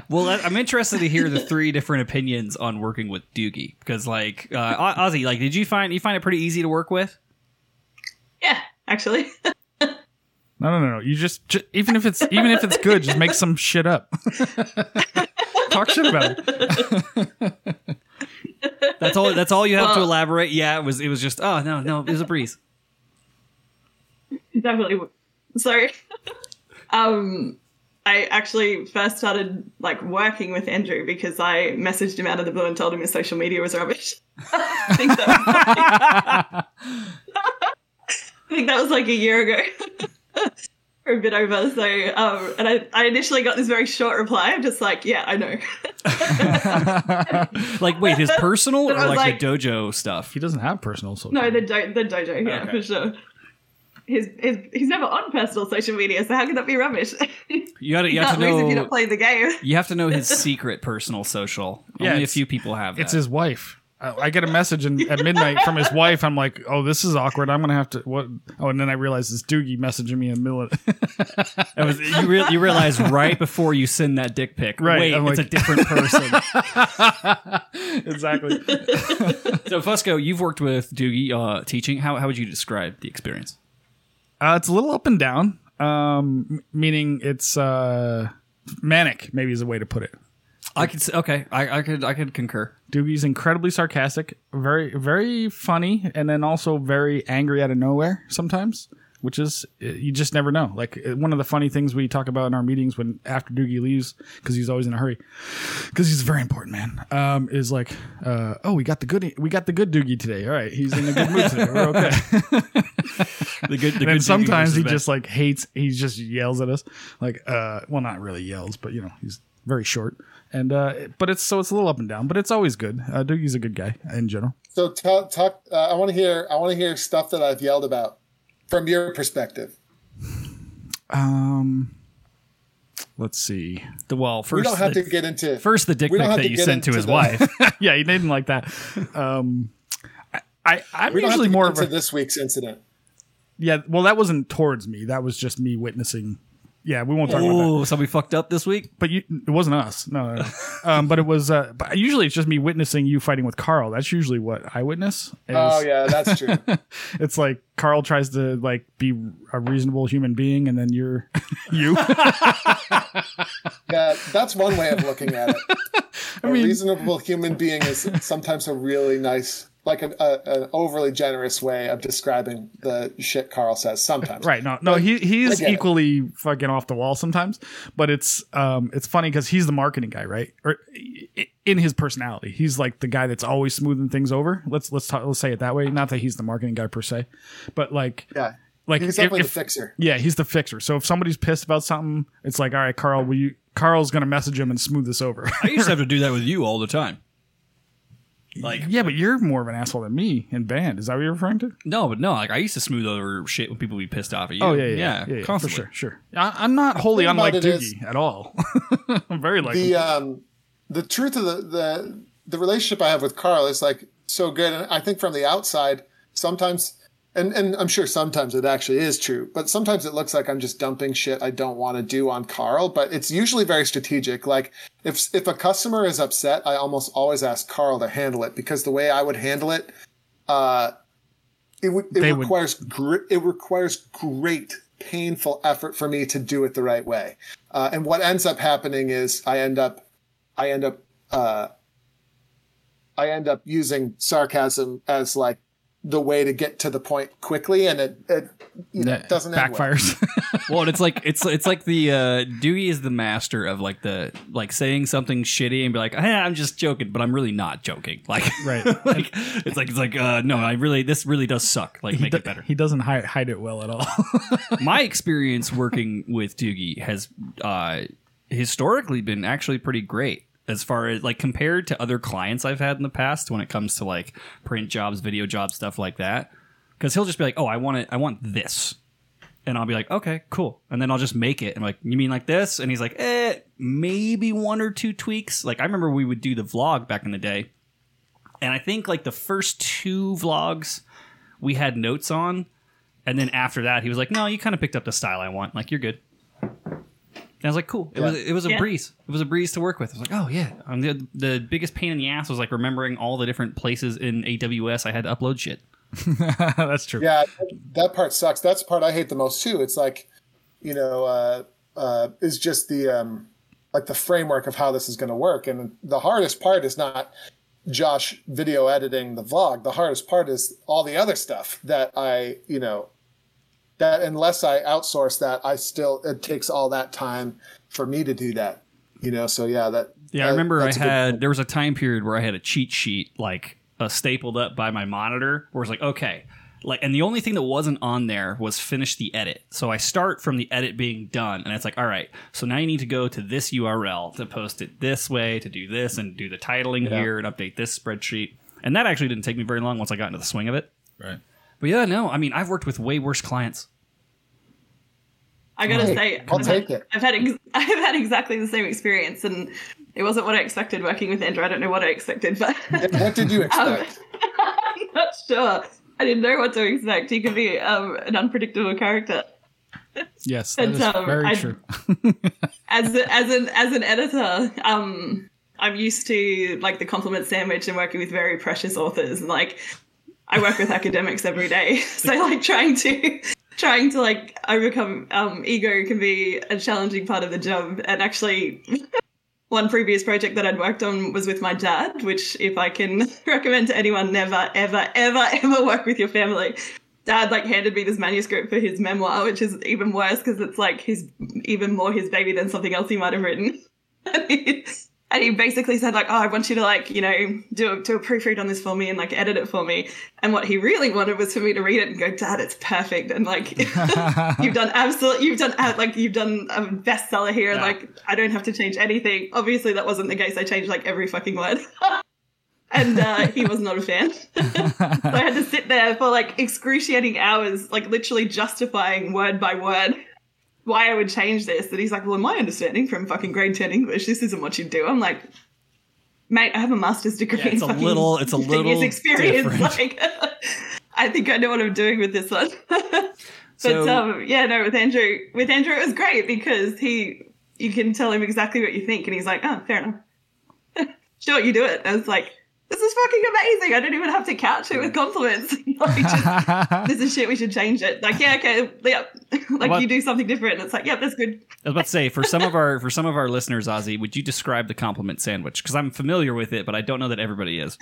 Well, I- I'm interested to hear the three different opinions on working with Doogie because, like, uh, Ozzy, like, did you find you find it pretty easy to work with? yeah, actually. No, no, no, no. You just, ju- even if it's even if it's good, just make some shit up. Talk shit about it. That's all. That's all you have to elaborate. Yeah, it was. It was just. Oh no, no, it was a breeze. Definitely w- so um i actually first started like working with andrew because i messaged him out of the blue and told him his social media was rubbish i think that was, I think that was like a year ago or a bit over so um and I, I initially got this very short reply i'm just like yeah i know Like, wait, his personal or I was like, the dojo stuff? He doesn't have personal social. no the, do- the dojo yeah Okay. for sure his, his, he's never on personal social media, so how can that be rubbish? You got to. You you have to lose if you know. don't play the game. You have to know his secret personal social. Yeah, Only a few people have that. It's his wife. I, I get a message in, at midnight from his wife. I'm like, oh, this is awkward. I'm gonna have to what? Oh, and then I realize it's Doogie messaging me in the middle of. It was, you, re- you realize right before you send that dick pic. Right, Wait, I'm it's like- a different person. exactly. so, Fusco, you've worked with Doogie uh, teaching. How, how would you describe the experience? Uh, it's a little up and down. Um, meaning it's uh, manic. Maybe is a way to put it. I could say, okay. I, I could I could concur. Doogie's incredibly sarcastic, very very funny, and then also very angry out of nowhere sometimes, which is you just never know. Like uh, one of the funny things we talk about in our meetings when after Doogie leaves because he's always in a hurry because he's a very important man. Um, is like, uh, oh, we got the good we got the good Doogie today. All right, he's in a good mood today. We're okay. The good. The and good sometimes he just like hates. He just yells at us, like, uh, well, not really yells, but you know, he's very short. And uh, but it's so it's a little up and down, but it's always good. Uh, Doogie's a good guy in general. So talk. talk uh, I want to hear. I want to hear stuff that I've yelled about from your perspective. Um, let's see. the well. First, we don't have the, to get into first the dick we pic don't have that to you get sent to into his the- wife. yeah, he didn't like that. Um, I, I I'm We don't have usually to get more of into a this week's incident. yeah. Well, that wasn't towards me. That was just me witnessing. Yeah, we won't talk about that. Oh, somebody fucked up this week. But you, it wasn't us. No, no, no. um, but it was. Uh, but usually, it's just me witnessing you fighting with Carl. That's usually what I witness. is- Oh yeah, that's true. It's like Carl tries to like be a reasonable human being, and then you're you. yeah, that's one way of looking at it. A mean- reasonable human being is sometimes a really nice like an, a, an overly generous way of describing the shit Carl says sometimes. Right. No, no, he he I is it. equally fucking off the wall sometimes, but it's um it's funny because he's the marketing guy, right? Or in his personality, he's like the guy that's always smoothing things over. Let's let's talk, let's say it that way. Not that he's the marketing guy per se, but like Yeah. like He's if- definitely if- the fixer. yeah, he's the fixer. So if somebody's pissed about something, it's like, all right, Carl, will you? Carl's gonna message him and smooth this over. I used to have to do that with you all the time. Like yeah, but you're more of an asshole than me in band. Is that what you're referring to? no, but no, like I used to smooth over shit when people would be pissed off at you. Oh yeah, yeah, yeah, yeah, yeah, for constantly. sure, sure. I, I'm not wholly thing about unlike it is- Doogie at all. I'm very like the um the truth of the the the relationship I have with Carl is like so good, and I think from the outside sometimes. And, and I'm sure sometimes it actually is true, but sometimes it looks like I'm just dumping shit I don't want to do on Carl. But it's usually very strategic. Like if if a customer is upset, I almost always ask Carl to handle it because the way I would handle it, uh, it would it They would- requires gr- it requires great painful effort for me to do it the right way. Uh, and what ends up happening is I end up I end up uh, I end up using sarcasm as like the way to get to the point quickly, and it, it you know doesn't end well. backfires. Well, and it's like it's it's like the uh Doogie is the master of like the like saying something shitty and be like, hey, I'm just joking, but I'm really not joking. Like Right. like it's like it's like uh no, I really this really does suck. Like make he, it better. he doesn't hide, hide it well at all. My experience working with Doogie has uh historically been actually pretty great as far as like compared to other clients I've had in the past when it comes to like print jobs, video jobs, stuff like that. Because he'll just be like, "Oh, I want it. I want this," and I'll be like, "Okay, cool," and then I'll just make it. And like, "You mean like this?" And he's like, "Eh, maybe one or two tweaks." Like I remember we would do the vlog back in the day, and I think like the first two vlogs we had notes on, and then after that he was like, "No, you kind of picked up the style I want. Like you're good." And I was like, "Cool." It was it was a Yeah. breeze. It was a breeze to work with. I was like, "Oh yeah." Um, the, the biggest pain in the ass was like remembering all the different places in AWS I had to upload shit. That's true. Yeah, that part sucks. That's the part I hate the most too. It's like, you know, uh, uh, is just the um, like the framework of how this is going to work. And the hardest part is not Josh video editing the vlog. The hardest part is all the other stuff that I, you know, that unless I outsource that, I still it takes all that time for me to do that. You know, so yeah, that. Yeah, I remember I that's a good had there was a time period where I had a cheat sheet like uh, stapled up by my monitor where it's like okay, like and the only thing that wasn't on there was finish the edit. So I start from the edit being done and it's like all right, so now you need to go to this URL to post it this way to do this and do the titling here and update this spreadsheet. And that actually didn't take me very long once I got into the swing of it. Right. But yeah, no, I mean I've worked with way worse clients. I gotta Hey, say, I'll I've, take had, it. I've had ex- I've had exactly the same experience, and it wasn't what I expected working with Andrew. I don't know what I expected, but What did you um, expect? I'm not sure. I didn't know what to expect. He could be um, an unpredictable character. Yes, that But, is um, very I- true. as a, as an as an editor, um, I'm used to like the compliment sandwich and working with very precious authors. And like, I work with academics every day, so like trying to trying to like overcome um, ego can be a challenging part of the job. And actually, one previous project that I'd worked on was with my dad, which if I can recommend to anyone, never ever ever ever work with your family. Dad like handed me this manuscript for his memoir, which is even worse because it's like he's even more his baby than something else he might have written. And, he, basically said like, "Oh, I want you to like you know do a, do a proofread on this for me and like edit it for me." And what he really wanted was for me to read it and go, "Dad, it's perfect." And like you've done absolute, you've done uh, like you've done a bestseller here. Yeah. Like I don't have to change anything. Obviously, that wasn't the case. I changed like every fucking word. And uh, he was not a fan. so I had to sit there for like excruciating hours, like literally justifying word by word why I would change this. And he's like, Well, in my understanding from fucking grade 10 English, this isn't what you do. I'm like, Mate, I have a master's degree Yeah, it's in a little- it's a little experience. different. Like, I think I know what I'm doing with this one. but So- um, yeah, no, with Andrew, with Andrew, it was great because he, you can tell him exactly what you think, and he's like, oh, fair enough. sure, you do it. I was like, this is fucking amazing. I don't even have to couch it with compliments. like, just, this is shit. We should change it. Like, yeah, okay, yep. like What- you do something different. And it's like, yep, that's good. I was about to say for some of our for some of our listeners, Ozzy, would you describe the compliment sandwich? Because I'm familiar with it, but I don't know that everybody is.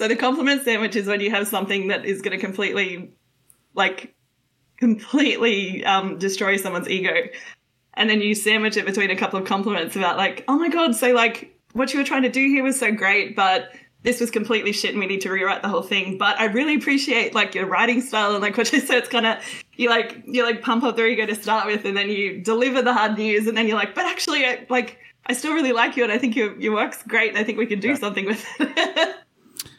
So the compliment sandwich is when you have something that is going to completely, like, completely um, destroy someone's ego, and then you sandwich it between a couple of compliments about like, oh my god, so like what you were trying to do here was so great, but this was completely shit and we need to rewrite the whole thing. But I really appreciate like your writing style and like what you said. It's kind of you like you like pump up their ego to start with, and then you deliver the hard news, and then you're like, but actually, I, like I still really like you, and I think your your work's great. And I think we can do something with it.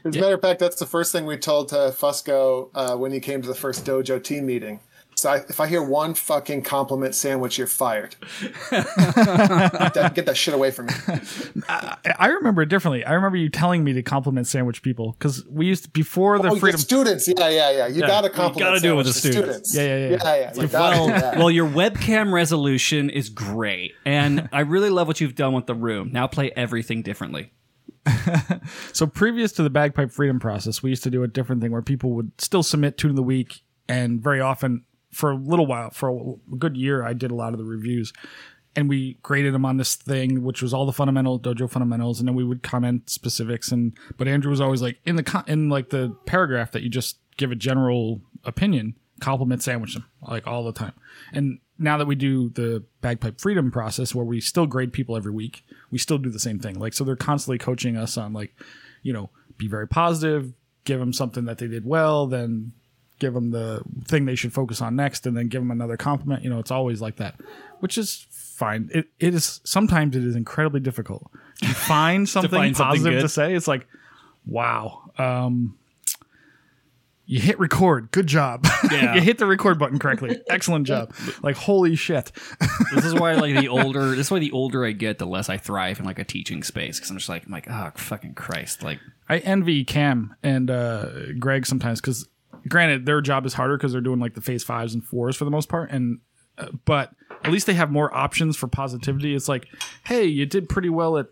As a matter of fact, that's the first thing we told to Fusco uh, when he came to the first dojo team meeting. So I, if I hear one fucking compliment sandwich, you're fired. get, that, shit away from me. I, I remember it differently. I remember you telling me to compliment sandwich people because we used to, before the Oh, freedom. students. Yeah, yeah, yeah. You got to compliment. You gotta do it with the students. Yeah, yeah, yeah. Yeah, yeah. You gotta Well, well, your webcam resolution is great, and I really love what you've done with the room. Now play everything differently. So previous to the bagpipe freedom process, we used to do a different thing where people would still submit tune of the week, and very often for a little while, for a good year, I did a lot of the reviews, and we graded them on this thing, which was all the fundamental dojo fundamentals, and then we would comment specifics. And but Andrew was always like in the con- in like the paragraph that you just give a general opinion, compliment sandwich them like all the time. And now that we do the bagpipe freedom process where we still grade people every week, we still do the same thing. Like so they're constantly coaching us on like, you know, be very positive, give them something that they did well, then give them the thing they should focus on next and then give them another compliment. You know, it's always like that, which is fine. It, it is sometimes it is incredibly difficult to find something find positive good. to say. It's like, wow. Um, you hit record. Good job. Yeah. you hit the record button correctly. Excellent job. Like holy shit. This is why, like, the older this is why the older I get, the less I thrive in like a teaching space because I'm just like, I'm like, oh fucking Christ, like, I envy Cam and uh, Greg sometimes because, granted, their job is harder because they're doing like the phase fives and fours for the most part, and uh, but at least they have more options for positivity. It's like, hey, you did pretty well at,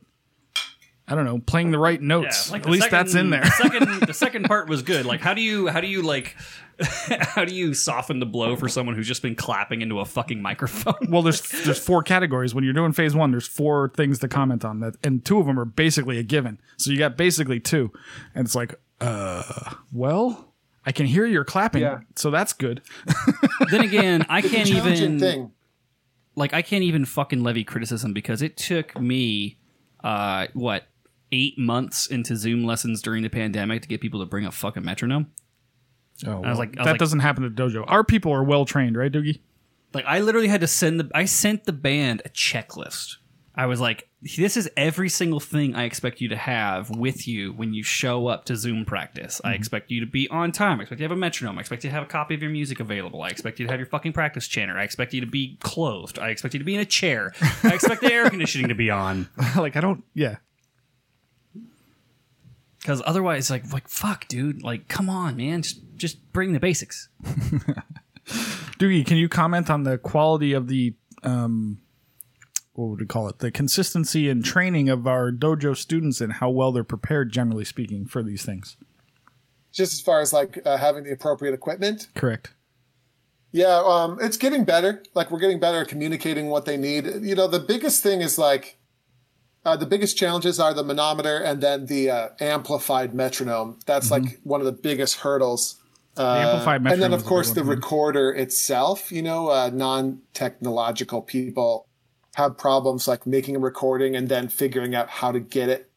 I don't know, playing the right notes. like at least second- that's in there. The second, the second part was good. Like, how do you, how do you like, how do you soften the blow for someone who's just been clapping into a fucking microphone? well, there's there's four categories when you're doing phase one. There's four things to comment on that, and two of them are basically a given. So you got basically two, and it's like, uh, well, I can hear you're clapping, Yeah. so that's good. then again, I can't even thing. like I can't even fucking levy criticism because it took me uh what eight months into Zoom lessons during the pandemic to get people to bring a fucking metronome. Oh, was like- I was that like- doesn't happen at dojo. Our people are well trained, right, Doogie? Like I literally had to send the I sent the band a checklist. I was like, this is every single thing I expect you to have with you when you show up to Zoom practice. I expect you to be on time. I expect you to have a metronome. I expect you to have a copy of your music available. I expect you to have your fucking practice chanter. I expect you to be clothed. I expect you to be in a chair. I expect the air conditioning to be on. like I don't. Yeah, Because otherwise, like, like fuck, dude. Like, come on, man. Just, just bring the basics. Doogie, can you comment on the quality of the um, what would we call it? The consistency and training of our dojo students and how well they're prepared, generally speaking, for these things. Just as far as like uh, having the appropriate equipment. Correct. Yeah, um, it's getting better. Like we're getting better at communicating what they need. You know, the biggest thing is like uh, the biggest challenges are the manometer and then the uh, amplified metronome. That's like one of the biggest hurdles. Uh, Mm-hmm. amplified and then of course the recorder itself. You know, uh, non-technological people have problems like making a recording and then figuring out how to get it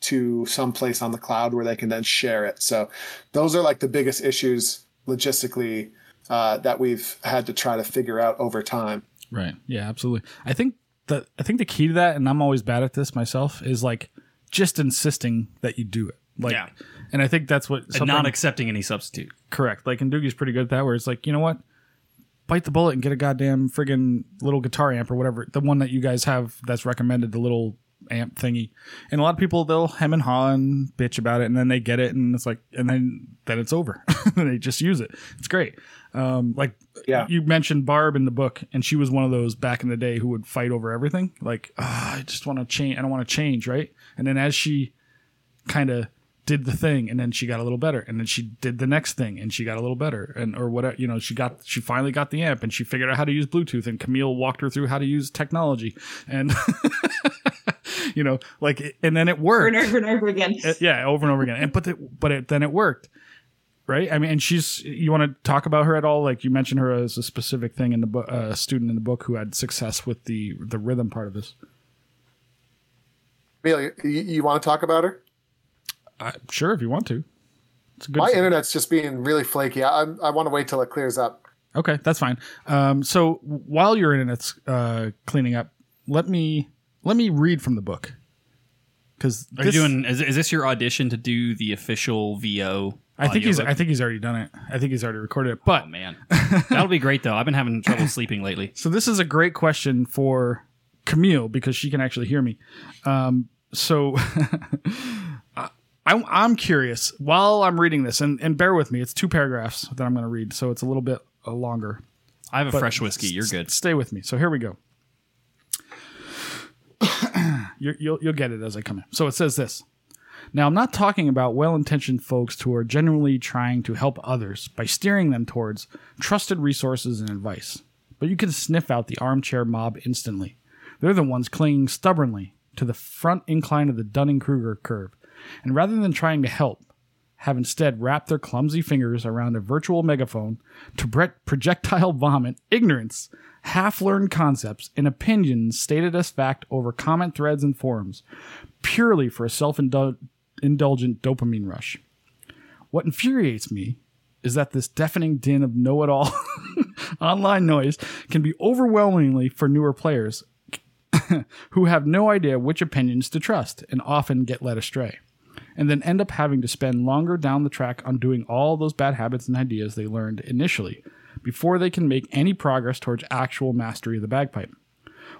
to someplace on the cloud where they can then share it. So those are like the biggest issues logistically uh, that we've had to try to figure out over time. Right. Yeah, absolutely. I think the I think the key to that, and I'm always bad at this myself, is like just insisting that you do it. Like, Yeah. and I think that's what And something- not accepting any substitute. correct. Like, and Doogie's pretty good at that, where it's like, you know what, bite the bullet and get a goddamn friggin' little guitar amp or whatever, the one that you guys have that's recommended, the little amp thingy. And a lot of people they'll hem and haw and bitch about it, and then they get it, and it's like, and then then it's over. and they just use it. It's great. Um, like Yeah. you mentioned Barb in the book, and she was one of those back in the day who would fight over everything. Like, "Ah, I just want to change. I don't want to change, right? And then as she kind of did the thing, and then she got a little better, and then she did the next thing, and she got a little better, and or whatever. You know, she got she finally got the amp, and she figured out how to use Bluetooth, and Camille walked her through how to use technology, and. You you know, like, and then it over worked. and over and over again. Yeah, over and over again. And but the, but it, then it worked, right? I mean, and she's. You want to talk about her at all? Like you mentioned her as a specific thing in the book, uh, student in the book who had success with the the rhythm part of this. Amelia, you, you want to talk about her? Uh, sure, if you want to. It's a good. My internet's just being really flaky. I, I, I want to wait till it clears up. Okay, that's fine. Um, so while your internet's uh, cleaning up, let me let me read from the book because Are you doing? Is, is this your audition to do the official VO? I think he's. audiobook? I think he's already done it. I think he's already recorded it. But Oh man, that'll be great though. I've been having trouble sleeping lately. So this is a great question for Camille because she can actually hear me. Um, so I, I'm curious while I'm reading this, and, and bear with me, it's two paragraphs that I'm going to read, so it's a little bit uh, longer. I have a But fresh whiskey. You're good. Stay with me. So here we go. You're, you'll you'll get it as I come in. So it says this. Now I'm not talking about well-intentioned folks who are genuinely trying to help others by steering them towards trusted resources and advice. But you can sniff out the armchair mob instantly. They're the ones clinging stubbornly to the front incline of the Dunning-Kruger curve, and rather than trying to help, have instead wrapped their clumsy fingers around a virtual megaphone to projectile vomit ignorance, half learned concepts, and opinions stated as fact over comment threads and forums, purely for a self indulgent dopamine rush. What infuriates me is that this deafening din of know it all online noise can be overwhelmingly for newer players who have no idea which opinions to trust and often get led astray and then end up having to spend longer down the track on doing all those bad habits and ideas they learned initially before they can make any progress towards actual mastery of the bagpipe.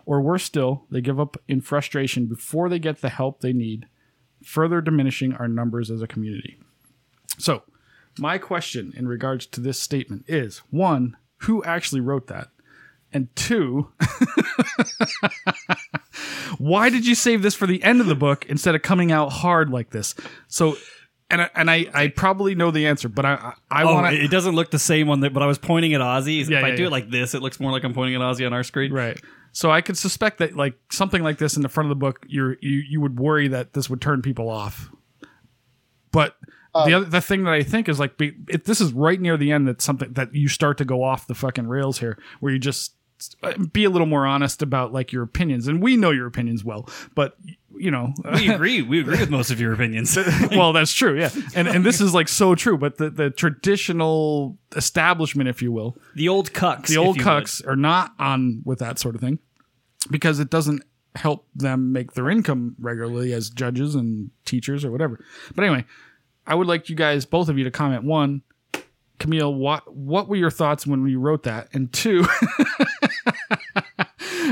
Or worse still, they give up in frustration before they get the help they need, further diminishing our numbers as a community. So, my question in regards to this statement is one, who actually wrote that? And two, why did you save this for the end of the book instead of coming out hard like this? So, and I, and I, I probably know the answer, but I I, I Oh, want to it doesn't look the same on the. But I was pointing at Ozzy. Yeah, if I do yeah. it like this, it looks more like I'm pointing at Ozzy on our screen. right. So I could suspect that like something like this in the front of the book, you're you you would worry that this would turn people off. But uh, the other the thing that I think is like be, if this is right near the end that something that you start to go off the fucking rails here, where you just be a little more honest about like your opinions, and we know your opinions well, but you know We agree. We agree with most of your opinions. well, that's true, yeah. And and this is like so true, but the, the traditional establishment, if you will, the old cucks. the old you would. cucks are not on with that sort of thing because it doesn't help them make their income regularly as judges and teachers or whatever. But anyway, I would like you guys, both of you, to comment one, Camille, what what were your thoughts when you wrote that, and two.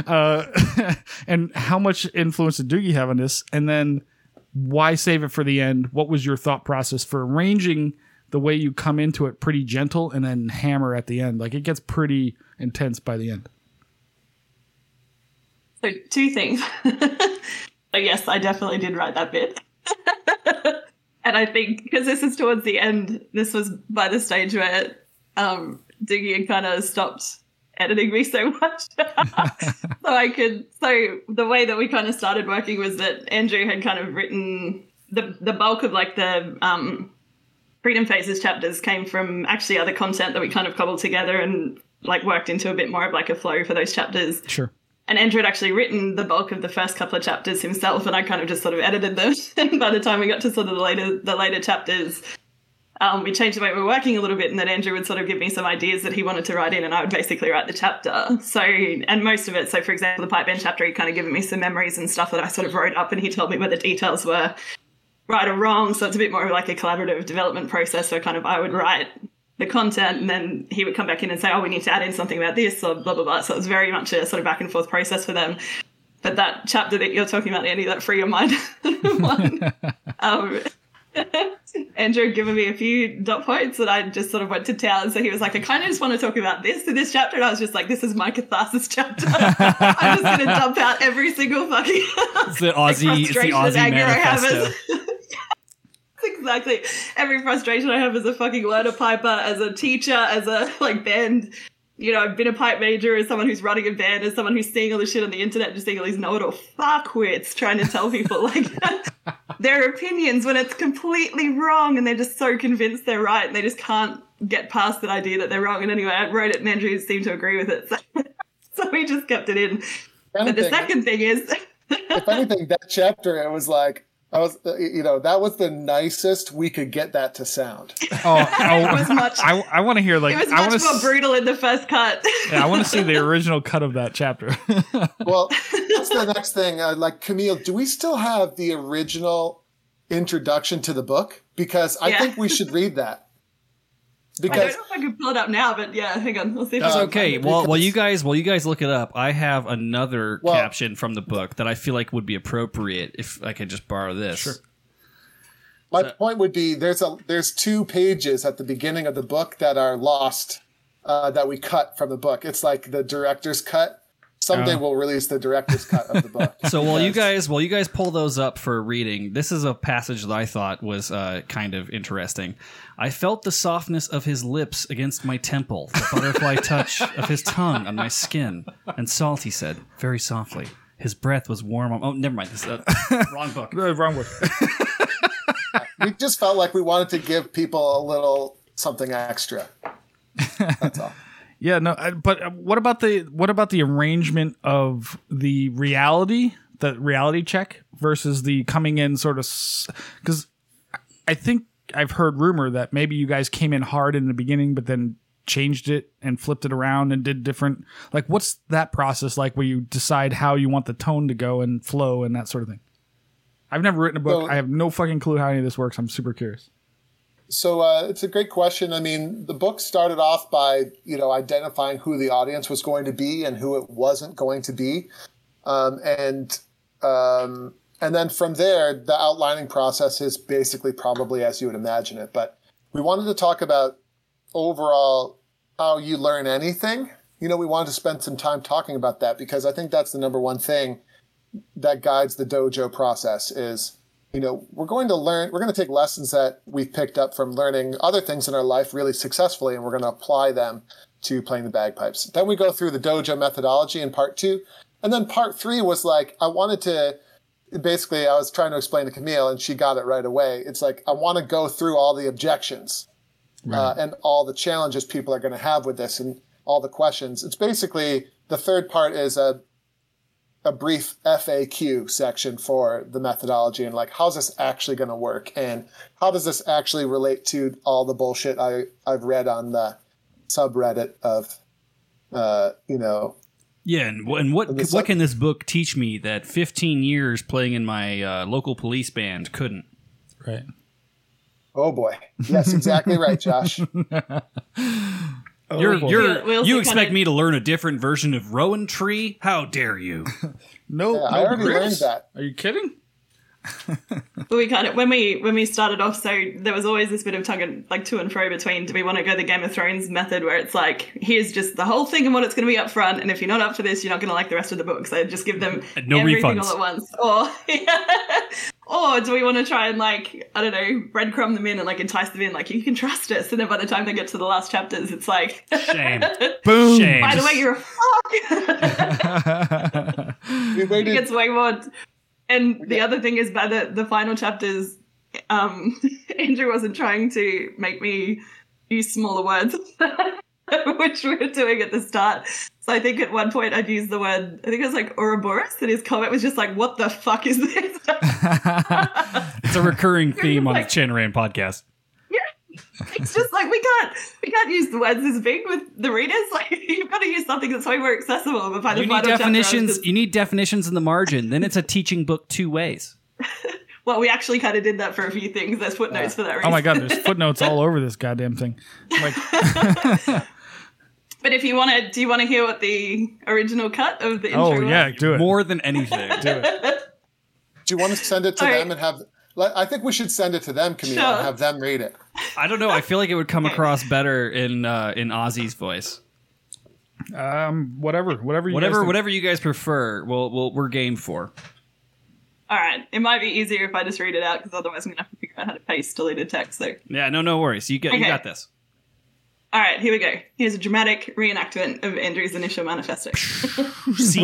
uh, and how much influence did Doogie have on this? And then why save it for the end? What was your thought process for arranging the way you come into it pretty gentle and then hammer at the end? Like it gets pretty intense by the end. So two things. yes, I definitely did write that bit. And I think because this is towards the end, this was by the stage where um Diggy had kind of stopped editing me so much. so I could so the way that we kind of started working was that Andrew had kind of written the the bulk of like the um Freedom Phases chapters came from actually other content that we kind of cobbled together and like worked into a bit more of like a flow for those chapters. Sure. And Andrew had actually written the bulk of the first couple of chapters himself, and I kind of just sort of edited them. and by the time we got to sort of the later the later chapters, um, we changed the way we were working a little bit, and then Andrew would sort of give me some ideas that he wanted to write in, and I would basically write the chapter. So, and most of it, so for example, the pipe band chapter, he kind of given me some memories and stuff that I sort of wrote up, and he told me where the details were right or wrong. So it's a bit more like a collaborative development process. So kind of I would write the content and then he would come back in and say, oh, we need to add in something about this or blah, blah, blah. So it was very much a sort of back and forth process for them. But that chapter that you're talking about, Andy, that free your mind one, um, Andrew had given me a few dot points and I just sort of went to town. So he was like, I kind of just want to talk about this in this chapter. And I was just like, this is my catharsis chapter. I'm just going to dump out every single fucking It's the Aussie. It's the Aussie anger I have manifesto. Exactly every frustration I have as a fucking learner piper, as a teacher, as a like band you know, I've been a pipe major as someone who's running a band, as someone who's seeing all this shit on the internet, just seeing all these know-it-all fuckwits trying to tell people like their opinions when it's completely wrong, and they're just so convinced they're right, and they just can't get past that idea that they're wrong. And anyway, I wrote it, and Andrew seemed to agree with it, so, so we just kept it in. But the second thing is, if anything, that chapter it was like I was, uh, you know, that was the nicest we could get that to sound. Oh, it was much. I, I want to hear like it was I much want more to brutal in the first cut. yeah, I want to see the original cut of that chapter. Well, that's the next thing. Uh, like Camille, do we still have the original introduction to the book? Because I Yeah. think we should read that. I don't know if I can pull it up now, but yeah, hang on. We'll see if That's I Uh, okay. find it. Well, while you guys while you guys look it up, I have another Well- caption from the book that I feel like would be appropriate if I could just borrow this. Sure. my point would be there's a there's two pages at the beginning of the book that are lost uh, that we cut from the book. It's like the director's cut. Someday Oh. we'll release the director's cut of the book. So while you guys while you guys pull those up for reading, this is a passage that I thought was uh, kind of interesting. I felt the softness of his lips against my temple, the butterfly touch of his tongue on my skin, and salt. He said very softly. His breath was warm. On, oh, never mind. This uh, wrong book. Wrong book. we just felt like we wanted to give people a little something extra. That's all. Yeah, no, but uh, what about the what about the arrangement of the reality, the reality check versus the coming in sort of because I think I've heard rumor that maybe you guys came in hard in the beginning, but then changed it and flipped it around and did different. Like, what's that process like where you decide how you want the tone to go and flow and that sort of thing? I've never written a book. I have no fucking clue how any of this works. I'm super curious. So uh, it's a great question. I mean, the book started off by you know identifying who the audience was going to be and who it wasn't going to be, um, and um, and then from there, the outlining process is basically probably as you would imagine it. But we wanted to talk about overall how you learn anything. You know, we wanted to spend some time talking about that because I think that's the number one thing that guides the dojo process is you know, we're going to learn, we're going to take lessons that we've picked up from learning other things in our life really successfully, and we're going to apply them to playing the bagpipes. Then we go through the dojo methodology in part two. And then part three was like, I wanted to, basically, I was trying to explain to Camille, and she got it right away. It's like, I want to go through all the objections uh, and all the challenges people are going to have with this and all the questions. It's basically, the third part is a, a brief FAQ section for the methodology and like how's this actually going to work and how does this actually relate to all the bullshit I I've read on the subreddit of uh you know Yeah, and, and what And what can this book teach me that 15 years playing in my uh, local police band couldn't? Right. oh boy yes exactly right Josh you're boy. you're We also you expect kinda- me to learn a different version of Rowan Tree? How dare you? No, Yeah, no I already grips? learned that Are you kidding? But we kind of when we when we started off, so there was always this bit of tongue and like to and fro between. Do we want to go the Game of Thrones method, where it's like here's just the whole thing and what it's going to be up front, and if you're not up for this, you're not going to like the rest of the book. So just give them And no everything refunds. all at once, or or do we want to try and like I don't know breadcrumb them in and like entice them in, like you can trust us, and then by the time they get to the last chapters, it's like Shame. Boom. Shame. by the way, you're a fuck. we it gets way more. And the other thing is, by the the final chapters, um, Andrew wasn't trying to make me use smaller words, which we were doing at the start. So I think at one point I'd used the word, I think it was like Ouroboros, and his comment was just like, "What the fuck is this?" It's a recurring theme on the Like- Chanarant podcast. It's just like we can't we can't use the words as big with the readers. Like you've got to use something that's way more accessible. But by the You need final chapter, definitions. You need definitions in the margin. Then it's a teaching book two ways. well, we actually kind of did that for a few things. There's footnotes for that reason. Oh my god, there's footnotes all over this goddamn thing. Like, But if you want to, do you want to hear what the original cut of the intro oh was? yeah, do it. More than anything. do it. do you want to send it to All right. them and have I think we should send it to them Camille Sure. and have them read it I don't know. I feel like it would come across better in uh, in Ozzy's voice. Um, whatever, whatever, you guys Whatever, think. whatever you guys prefer. We'll, we'll we're game for. All right. It might be easier if I just read it out because otherwise I'm gonna have to figure out how to paste deleted text. there. Yeah, no, no worries. You got you got this. All right, here we go. Here's a dramatic reenactment of Andrew's initial manifesto. so here's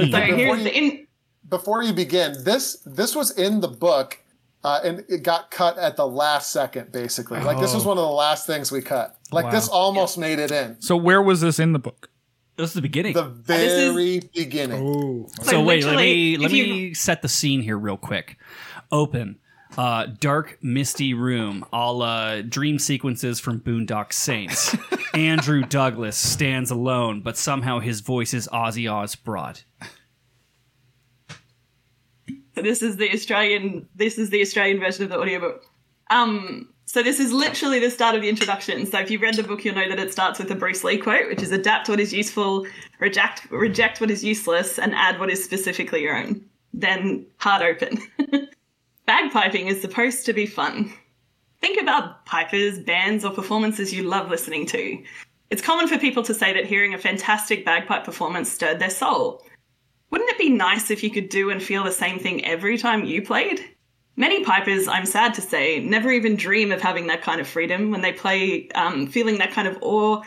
the in. Before you begin, this this was in the book, uh, and it got cut at the last second, basically. Like this was Oh. one of the last things we cut. Like Wow. this almost made it in So where was this in the book? This is the beginning. the this is- very beginning. Oh, so So wait, let literally, me let if you- me set the scene here real quick. Open. Uh, dark, misty room, a la dream sequences from Boondock Saints. Andrew Douglas stands alone, but somehow his voice is Ozzy Osbourne. So this is the Australian. This is the Australian version of the audiobook. Um. So this is literally the start of the introduction. So if you've read the book, you'll know that it starts with a Bruce Lee quote, which is "Adapt what is useful, reject reject what is useless, and add what is specifically your own." Then heart open. Bagpiping is supposed to be fun. Think about pipers, bands, or performances you love listening to. It's common for people to say that hearing a fantastic bagpipe performance stirred their soul. Wouldn't it be nice if you could do and feel the same thing every time you played? Many pipers, I'm sad to say, never even dream of having that kind of freedom when they play, um, feeling that kind of awe,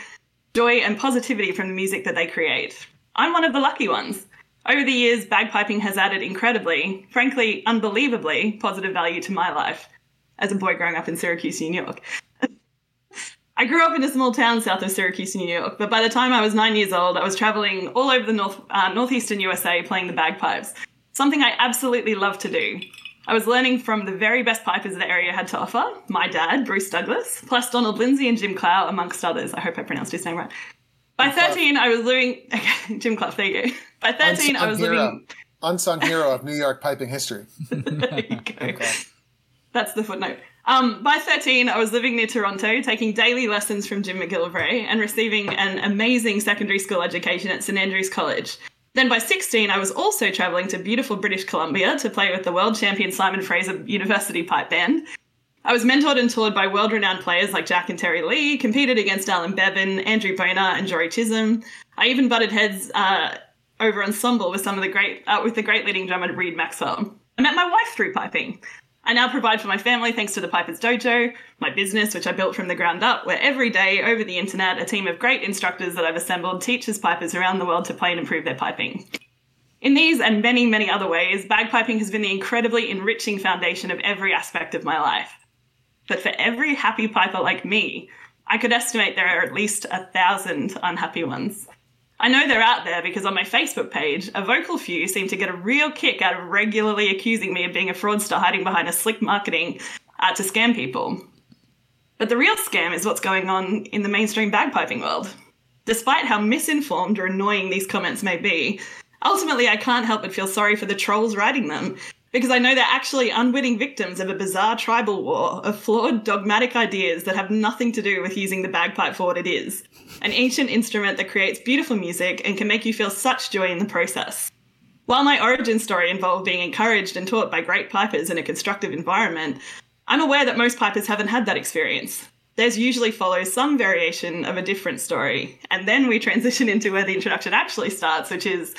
joy, and positivity from the music that they create. I'm one of the lucky ones. Over the years, bagpiping has added incredibly, frankly, unbelievably positive value to my life as a boy growing up in Syracuse, New York. I grew up in a small town south of Syracuse, New York, but by the time I was nine years old, I was traveling all over the north, uh, northeastern USA playing the bagpipes, something I absolutely love to do. I was learning from the very best pipers the area had to offer my dad, Bruce Douglas, plus Donald Lindsay and Jim Clow, amongst others. I hope I pronounced his name right. By 13, I was living. Okay, Jim Clough, there you go. By 13, I Unsung was hero. living. Unsung hero of New York piping history. There you go. That's the footnote. Um, by 13, I was living near Toronto, taking daily lessons from Jim McGillivray and receiving an amazing secondary school education at St Andrews College. Then by 16, I was also travelling to beautiful British Columbia to play with the world champion Simon Fraser University Pipe Band. I was mentored and toured by world renowned players like Jack and Terry Lee, competed against Alan Bevan, Andrew Bonar, and Jory Chisholm. I even butted heads uh, over ensemble with some of the great, uh, with the great leading drummer Reid Maxwell. I met my wife through piping. I now provide for my family thanks to the Piper's Dojo, my business, which I built from the ground up, where every day over the internet, a team of great instructors that I've assembled teaches pipers around the world to play and improve their piping. In these and many, many other ways, bagpiping has been the incredibly enriching foundation of every aspect of my life. But for every happy piper like me, I could estimate there are at least a thousand unhappy ones. I know they're out there because on my Facebook page, a vocal few seem to get a real kick out of regularly accusing me of being a fraudster hiding behind a slick marketing uh, to scam people. But the real scam is what's going on in the mainstream bagpiping world. Despite how misinformed or annoying these comments may be, ultimately I can't help but feel sorry for the trolls writing them, because I know they're actually unwitting victims of a bizarre tribal war of flawed, dogmatic ideas that have nothing to do with using the bagpipe for what it is an ancient instrument that creates beautiful music and can make you feel such joy in the process. While my origin story involved being encouraged and taught by great pipers in a constructive environment, I'm aware that most pipers haven't had that experience. There's usually follows some variation of a different story, and then we transition into where the introduction actually starts, which is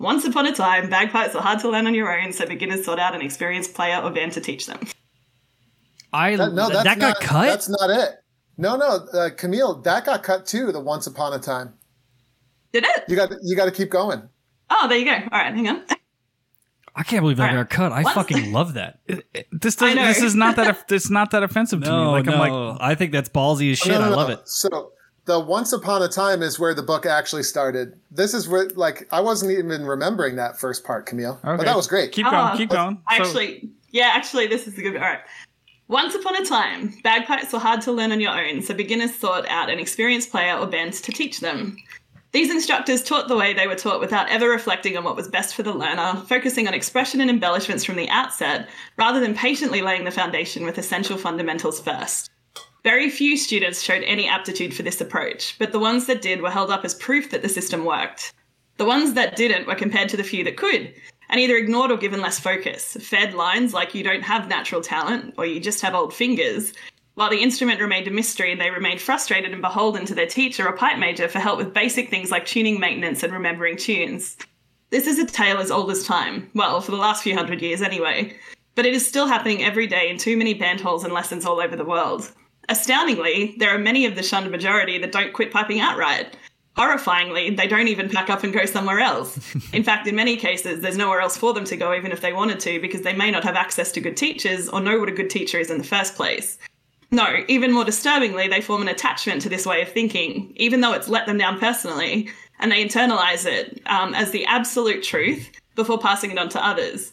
once upon a time, bagpipes are hard to learn on your own, so beginners sought out an experienced player or band to teach them. I That, no, that that's got not, cut. That's not it. No, no, uh, Camille, that got cut too. The Once Upon a Time. Did it? You got you got to keep going. Oh, there you go. All right, hang on. I can't believe that All right. got cut. I What? fucking love that. This does, this is not that it's not that offensive to me. Like no, I'm like I think that's ballsy as shit. No, no, I no. love it. So the Once Upon a Time is where the book actually started. This is where like I wasn't even remembering that first part, Camille. But that was great. keep going, Oh, keep going. So- Actually, yeah, actually, this is a good. All right. Once upon a time, bagpipes were hard to learn on your own, so beginners sought out an experienced player or band to teach them. These instructors taught the way they were taught without ever reflecting on what was best for the learner, focusing on expression and embellishments from the outset, rather than patiently laying the foundation with essential fundamentals first. Very few students showed any aptitude for this approach, but the ones that did were held up as proof that the system worked. The ones that didn't were compared to the few that could, and either ignored or given less focus, fed lines like you don't have natural talent or you just have old fingers, while the instrument remained a mystery and they remained frustrated and beholden to their teacher or pipe major for help with basic things like tuning maintenance and remembering tunes. This is a tale as old as time, well, for the last few hundred years anyway, but it is still happening every day in too many band halls and lessons all over the world. Astoundingly, there are many of the shunned majority that don't quit piping outright. Horrifyingly, they don't even pack up and go somewhere else. In fact, in many cases, there's nowhere else for them to go, even if they wanted to, because they may not have access to good teachers or know what a good teacher is in the first place. No, even more disturbingly, they form an attachment to this way of thinking, even though it's let them down personally, and they internalize it um, as the absolute truth before passing it on to others.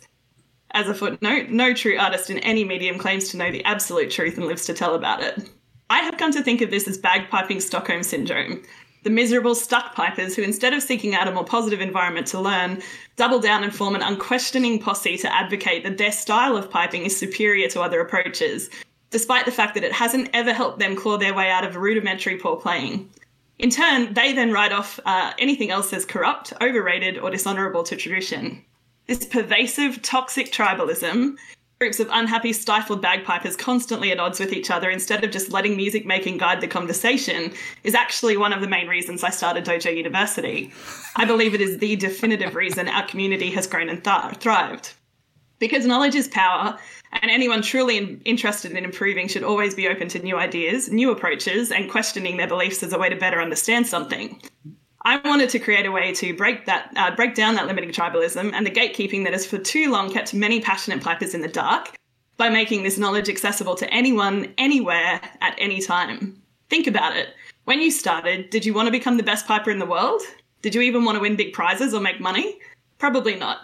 As a footnote, no true artist in any medium claims to know the absolute truth and lives to tell about it. I have come to think of this as bagpiping Stockholm syndrome. The miserable stuck pipers who, instead of seeking out a more positive environment to learn, double down and form an unquestioning posse to advocate that their style of piping is superior to other approaches, despite the fact that it hasn't ever helped them claw their way out of rudimentary poor playing. In turn, they then write off uh, anything else as corrupt, overrated, or dishonourable to tradition. This pervasive, toxic tribalism, groups of unhappy, stifled bagpipers constantly at odds with each other instead of just letting music making guide the conversation, is actually one of the main reasons I started Dojo University. I believe it is the definitive reason our community has grown and th- thrived. Because knowledge is power, and anyone truly in- interested in improving should always be open to new ideas, new approaches, and questioning their beliefs as a way to better understand something. I wanted to create a way to break that, uh, break down that limiting tribalism and the gatekeeping that has for too long kept many passionate pipers in the dark by making this knowledge accessible to anyone, anywhere, at any time. Think about it. When you started, did you want to become the best piper in the world? Did you even want to win big prizes or make money? Probably not.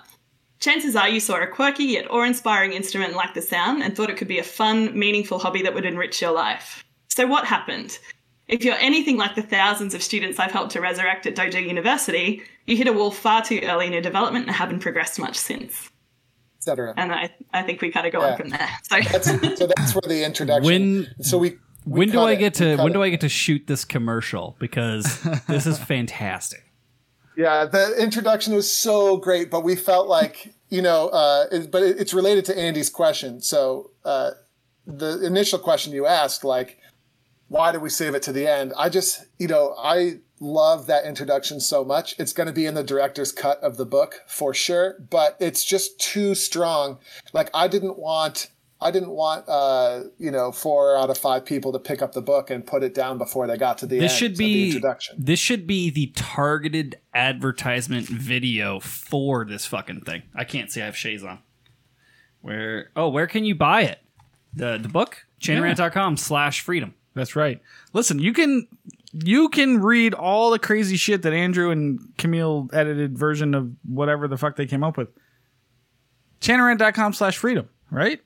Chances are you saw a quirky yet awe inspiring instrument like the sound and thought it could be a fun, meaningful hobby that would enrich your life. So, what happened? If you're anything like the thousands of students I've helped to resurrect at Dojo University, you hit a wall far too early in your development and haven't progressed much since. Etc. And I, I think we kind of go Yeah. on from there. So, That's, so that's where the introduction. When- so we. we when do I get We to when it. do I get to shoot this commercial? Because this is fantastic. Yeah, the introduction was so great, but we felt like you know, uh, it, but it, it's related to Andy's question. So uh, the initial question you asked, like, why did we save it to the end? I just, you know, I love that introduction so much. It's going to be in the director's cut of the book for sure, but it's just too strong. Like, I didn't want. I didn't want, uh, you know, four out of five people to pick up the book and put it down before they got to the This end. should of the be introduction. this should be the targeted advertisement video for this fucking thing. I can't see I have shades on. Where oh, where can you buy it? The the book? Chanarant.com slash freedom. That's right. Listen, you can you can read all the crazy shit that Andrew and Camille edited version of whatever the fuck they came up with. Chanarant.com slash freedom, right?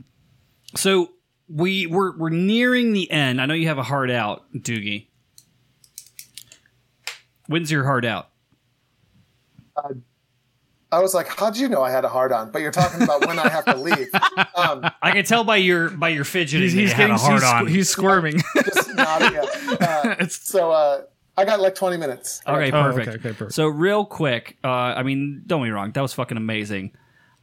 So we we're we're nearing the end. I know you have a hard out, Doogie. When's your hard out? Uh, I was like, how would you know I had a hard on? But you're talking about when I have to leave. Um, I can tell by your by your fidgeting He's, he's getting hard he's, on. squ- he's squirming. just nodding. Yeah. Uh, so uh, I got like 20 minutes. I got Okay, Oh, perfect. okay, okay, perfect. So real quick, uh, I mean, don't get me wrong, that was fucking amazing.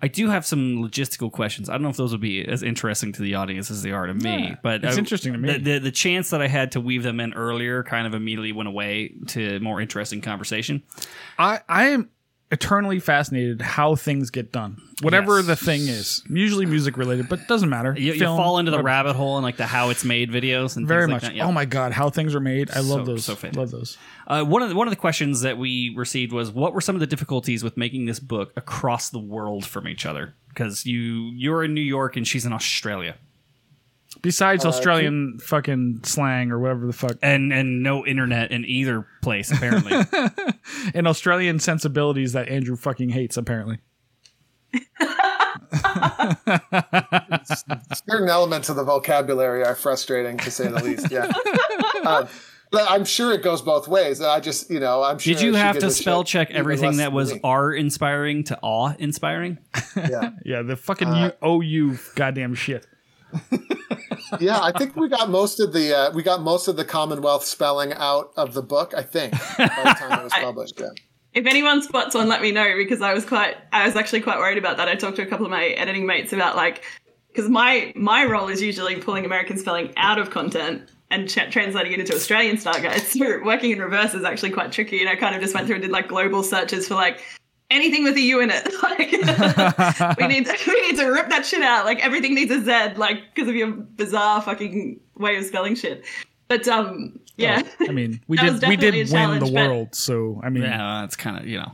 I do have some logistical questions. I don't know if those will be as interesting to the audience as they are to me, Yeah, but it's I- interesting to me. The, the the chance that I had to weave them in earlier kind of immediately went away to more interesting conversation. I, I am eternally fascinated how things get done. Whatever Yes. the thing is. Usually music related, but doesn't matter. You, you Film, fall into the whatever. rabbit hole and like the how it's made videos and Very things much. Like that. Yeah. Oh my god, how things are made. I love So- those. so fantastic. love those. Uh, one of the, one of the questions that we received was, what were some of the difficulties with making this book across the world from each other? Because you you're in New York and she's in Australia, Besides Australian fucking slang or whatever the fuck. and and no internet in either place apparently. And Australian sensibilities that Andrew fucking hates, apparently. Certain elements of the vocabulary are frustrating to say the least. Yeah. Um, but I'm sure it goes both ways. I just, you know, I'm sure. Did you have to spell check everything that was me. R inspiring to awe inspiring? Yeah. Yeah, the fucking Uh, U- OU goddamn shit. Yeah, I think we got most of the uh, we got most of the Commonwealth spelling out of the book. I think by the time it was published. Yeah. if anyone spots one, let me know because I was quite, I was actually quite worried about that. I talked to a couple of my editing mates about like, because my my role is usually pulling American spelling out of content and ch- translating it into Australian style guides. So working in reverse is actually quite tricky. And I kind of just went through and did like global searches for like anything with a U in it. Like, we need we need to rip that shit out. Like everything needs a Z, like because of your bizarre fucking way of spelling shit. But um, yeah, I mean, we did we did win the challenge, but- world, so I mean, Yeah, that's kind of you know.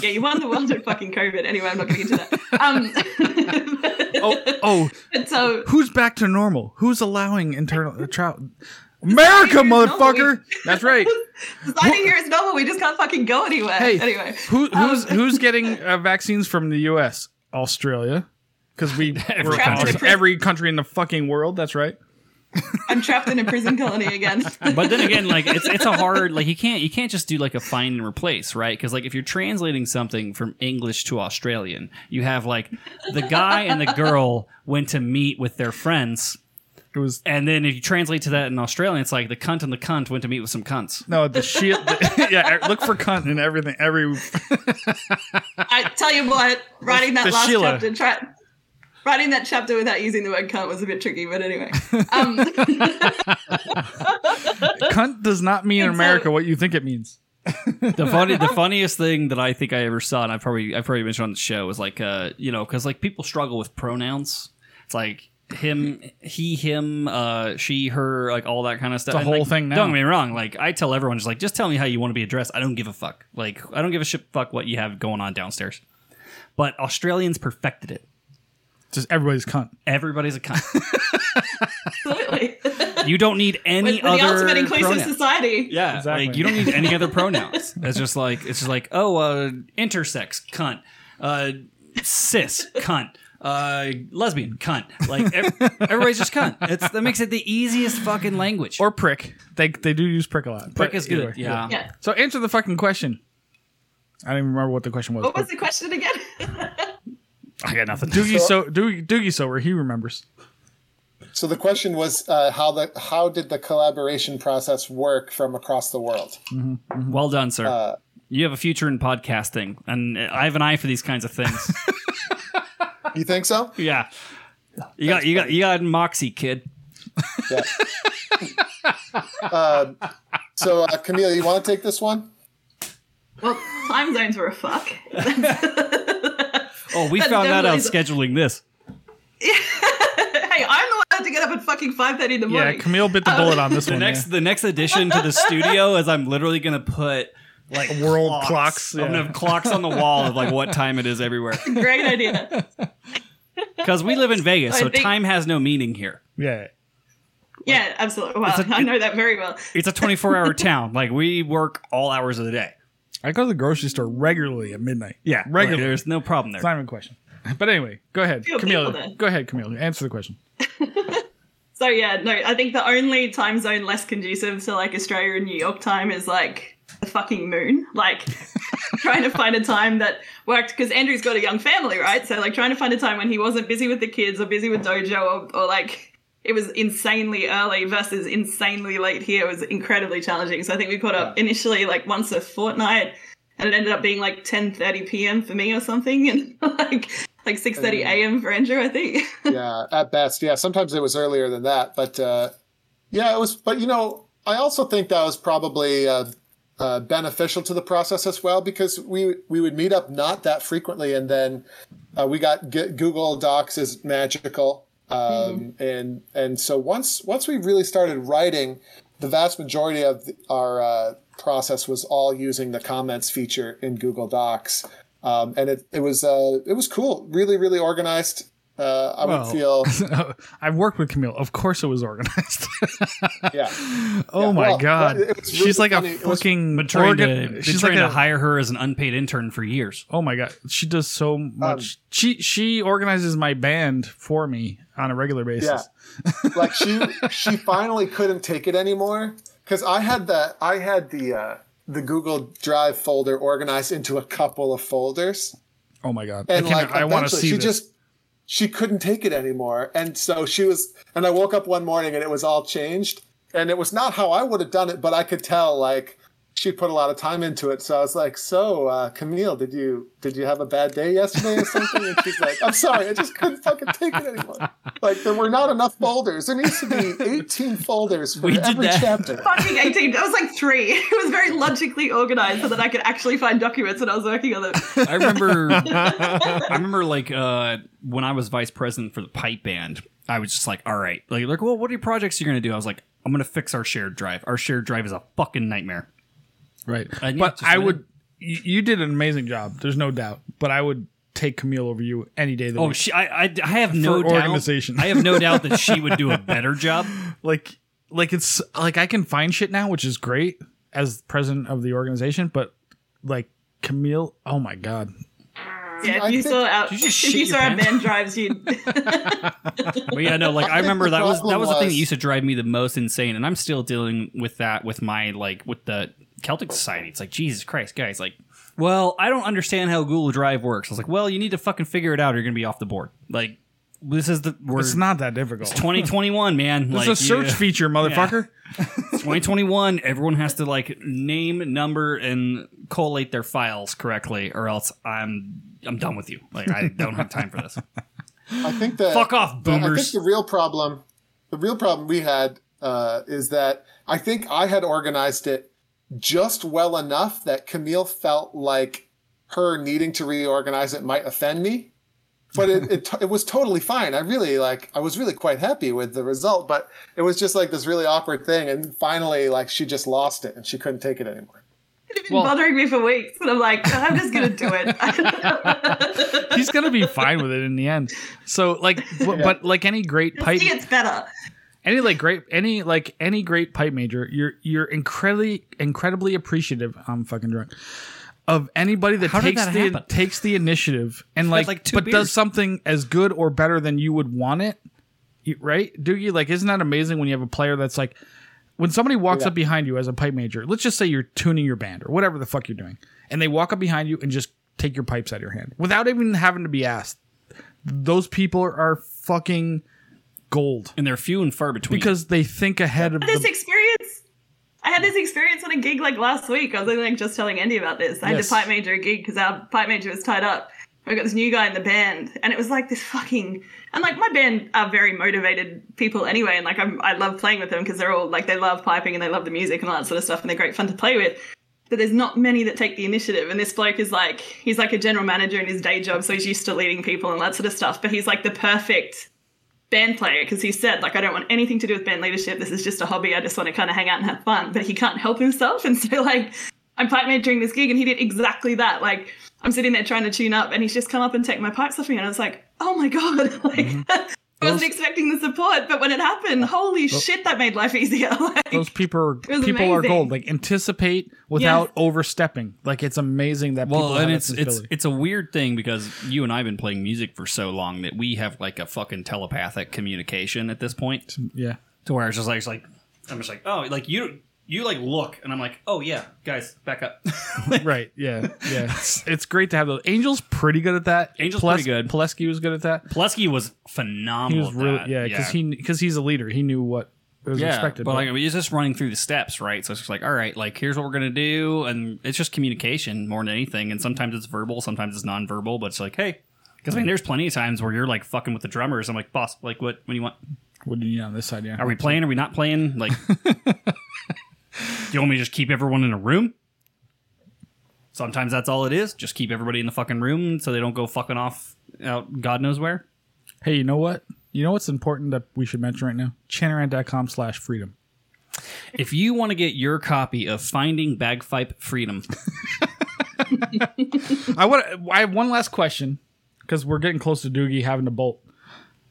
yeah, you won the world of fucking COVID. Anyway, I'm not getting into that. Um, oh oh, but so who's back to normal? Who's allowing internal uh, travel? America, Society here is motherfucker. That's right. society here is normal. We just can't fucking go anywhere. Hey, anyway, who, who's Um, who's getting uh, vaccines from the U.S.? Australia, because we we're Trapped in a prison. every country in the fucking world. That's right. I'm trapped in a prison colony again. But then again, like it's it's a hard like you can't you can't just do like a find and replace, right? Because like if you're translating something from English to Australian, you have like the guy and the girl went to meet with their friends, It was and then if you translate to that in Australian, it's like the cunt and the cunt went to meet with some cunts. no the shit. yeah, look for cunt in everything. Every I tell you what, writing that The last Sheila. chapter, try, writing that chapter without using the word cunt was a bit tricky. But anyway, um, cunt does not mean in It's America what you think it means. the funny the funniest thing that I think I ever saw, and I probably I've probably mentioned on the show, was like uh you know because like people struggle with pronouns. It's like him, he, him, uh, she, her, like all that kind of stuff. The And, whole like, thing now. Don't get me wrong. Like I tell everyone, just like just tell me how you want to be addressed. I don't give a fuck. Like I don't give a shit fuck what you have going on downstairs. But Australians perfected it. Just everybody's cunt. Everybody's a cunt. absolutely. you don't need any With, with the ultimate inclusive pronouns. society. Yeah, Exactly. like you don't need any other pronouns. It's just like it's just like oh, uh, intersex cunt, uh, cis cunt, uh, lesbian cunt. Like ev- everybody's just cunt. It's that makes it the easiest fucking language. Or prick. They they do use prick a lot. prick But is either good. way, Yeah. Yeah. So answer the fucking question. I don't even remember what the question was. What was the question again? I got nothing. Doogie so Doogie, Doogie Howser, he remembers. So the question was uh, how the how did the collaboration process work from across the world? Well done, sir. Uh, you have a future in podcasting, and I have an eye for these kinds of things. You think so? yeah. You got you got you got moxie, kid. Yeah. uh, so uh, Camille, you want to take this one? well, time zones were a fuck. Oh, we That's found that out definitely scheduling this. Yeah. hey, I'm the one had to get up at fucking five thirty in the morning. Yeah. Camille bit the bullet on this The one. next yeah. the next addition to the studio is I'm literally gonna put like World clocks, I'm gonna have clocks on the wall of like what time it is everywhere. Great idea. Because we live in Vegas, I so think- time has no meaning here. Yeah. Yeah, absolutely. Wow, It's a- I know that very well. It's a 24 hour town. Like we work all hours of the day. I go to the grocery store regularly at midnight. Yeah, regularly. There's no problem It's there. not even a question. But anyway, go ahead, Few Camille. Go ahead, Camille. Answer the question. So yeah, no, I think the only time zone less conducive to like Australia and New York time is like the fucking moon. Like trying to find a time that worked because Andrew's got a young family, right? So like trying to find a time when he wasn't busy with the kids or busy with dojo or, or like it was insanely early versus insanely late here was incredibly challenging. So I think we caught up initially like once a fortnight and it ended up being like 10:30 p.m. for me or something and like like 6:30 a.m. for Andrew, I think. yeah, at best. Yeah, sometimes it was earlier than that, but uh, yeah, it was. But you know, I also think that was probably uh, uh, beneficial to the process as well because we we would meet up not that frequently, and then uh, we got G- Google Docs is magical, um, and and so once once we really started writing, the vast majority of the, our uh, process was all using the comments feature in Google Docs. Um, and it, it was uh, it was cool, really, really organized. Uh, I Well, would feel I've worked with Camille. Of course, it was organized. yeah. oh Yeah, my well, god, well, it was she's like funny. a fucking. Been trying organ- to, been she's trying like to a, hire her as an unpaid intern for years. Oh my god, she does so much. she she organizes my band for me on a regular basis. Yeah. like she she finally couldn't take it anymore because I had the I had the uh, the Google Drive folder organized into a couple of folders, Oh my god, and I, like I want to see she this. just she couldn't take it anymore, and so she was. And I woke up one morning and it was all changed, and it was not how I would have done it, but I could tell like she put a lot of time into it. So I was like, "So, uh, Camille, did you did you have a bad day yesterday or something?" And she's like, "I'm sorry, I just couldn't fucking take it anymore. Like there were not enough folders. There needs to be 18 folders for We did every that. chapter." Fucking 18. That was like three. It was very logically organized so that I could actually find documents when I was working on them. I remember I remember like uh when I was vice president for the pipe band, I was just like, all right, like like, well, what are your projects you're gonna do? I was like, I'm gonna fix our shared drive. Our shared drive is a fucking nightmare. Right. And but just I would. You, you did an amazing job. There's no doubt. But I would take Camille over you any day of the Oh, week. she, I, I, I have no doubt. organization. I have no doubt that she would do a better job. like like it's like I can find shit now, which is great as president of the organization. But like Camille, oh my god, Yeah, if I you think- saw our, Did you if you saw your our pants? drives, you'd But yeah, no, like I remember that was that was the thing that used to drive me the most insane, and I'm still dealing with that with my like with the Celtic Society. It's like Jesus Christ, guys, like. Well, I don't understand how Google Drive works. I was like, well, you need to fucking figure it out, or you're gonna be off the board. Like, this is the we're it's not that difficult. 2021, man. There's like, a search you- feature, motherfucker. 2021. Everyone has to like name, number, and collate their files correctly, or else I'm I'm done with you. Like, I don't have time for this. I think that Fuck off, boomers. I think the real problem, the real problem we had uh, is that I think I had organized it just well enough that Camille felt like her needing to reorganize it might offend me. But it, it, it was totally fine. I really like, I was really quite happy with the result, but it was just like this really awkward thing. And finally, like she just lost it and she couldn't take it anymore. It's been Well- bothering me for weeks. And I'm like, I'm just going to do it. He's gonna be fine with it in the end. So like, but, but like any great I pipe, it's better. Any like great, any like any great pipe major, you're you're incredibly incredibly appreciative. I'm fucking drunk. Of anybody that How did takes that the happen? takes the initiative and like, like two but beers. does something as good or better than you would want it, You- right? Doogie, like, isn't that amazing when you have a player that's like, when somebody walks Yeah. up behind you as a pipe major, let's just say you're tuning your band or whatever the fuck you're doing, and they walk up behind you and just take your pipes out of your hand without even having to be asked. Those people are, are fucking gold and they're few and far between. because they think ahead of this the. experience. I had this experience on a gig like last week. I was like just telling Andy about this. I had Yes. to pipe major a gig because our pipe major was tied up. We got this new guy in the band, and it was like this fucking. And like my band are very motivated people anyway, and like I'm, I love playing with them because they're all like they love piping and they love the music and all that sort of stuff, and they're great fun to play with. But there's not many that take the initiative, and this bloke is like he's like a general manager in his day job, so he's used to leading people and that sort of stuff. But he's like the perfect band player because he said like I don't want anything to do with band leadership. This is just a hobby. I just want to kind of hang out and have fun. But he can't help himself, and so like I'm pipe majoring this gig, and he did exactly that. Like I'm sitting there trying to tune up, and he's just come up and take my pipes off me, and I was like, oh my god, like. Mm-hmm. I wasn't Those- expecting the support, but when it happened, holy shit, that made life easier. Like, Those people are was people are gold. Like anticipate without overstepping. Like it's amazing that people well, have and that it's it's it's a weird thing because you and I've been playing music for so long that we have like a fucking telepathic communication at this point. yeah. To where it's just like it's like I'm just like oh like you you like look and I'm like oh yeah guys back up. right. Yeah. Yeah. It's, it's great to have those. Angel's pretty good at that. Angel's pretty good. Pulaski was good at that. Plesky was He phenomenal. was at really that. yeah because he because he's a leader. He knew what was yeah, expected. but like I mean, it's just running through the steps, right? So it's just like, all right, like here's what we're gonna do, and it's just communication more than anything. And sometimes it's verbal, sometimes it's nonverbal, but it's like, hey, because I mean, there's plenty of times where you're like fucking with the drummers. I'm like, boss, like what? What do you want? what do you need on this side? Yeah. Are we playing? Are we not playing? Like, do you want me to just keep everyone in a room? Sometimes that's all it is. Just keep everybody in the fucking room so they don't go fucking off out God knows where. Hey, you know what? You know what's important that we should mention right now? Chanarant.com slash freedom. If you want to get your copy of Finding Bagpipe Freedom, I want. I have one last question because we're getting close to Doogie having to bolt.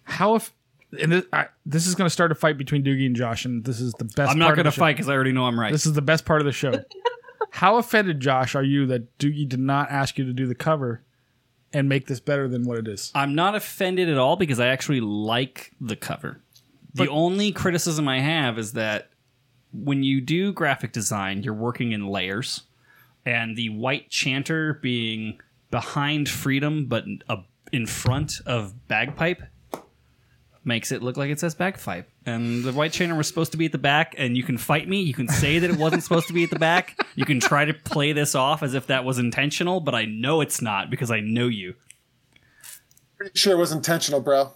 How if and this, I, this is going to start a fight between Doogie and Josh, and this is the best. I'm not going to of the show. fight because I already know I'm right. This is the best part of the show. How offended, Josh, are you that Doogie did not ask you to do the cover and make this better than what it is? I'm not offended at all because I actually like the cover. The But- only criticism I have is that when you do graphic design, you're working in layers, and the white chanter being behind freedom but a, in front of bagpipe makes it look like it says back bagpipe. And the white chanter was supposed to be at the back, and you can fight me. You can say that it wasn't supposed to be at the back. You can try to play this off as if that was intentional, but I know it's not because I know you. Pretty sure it was intentional, bro.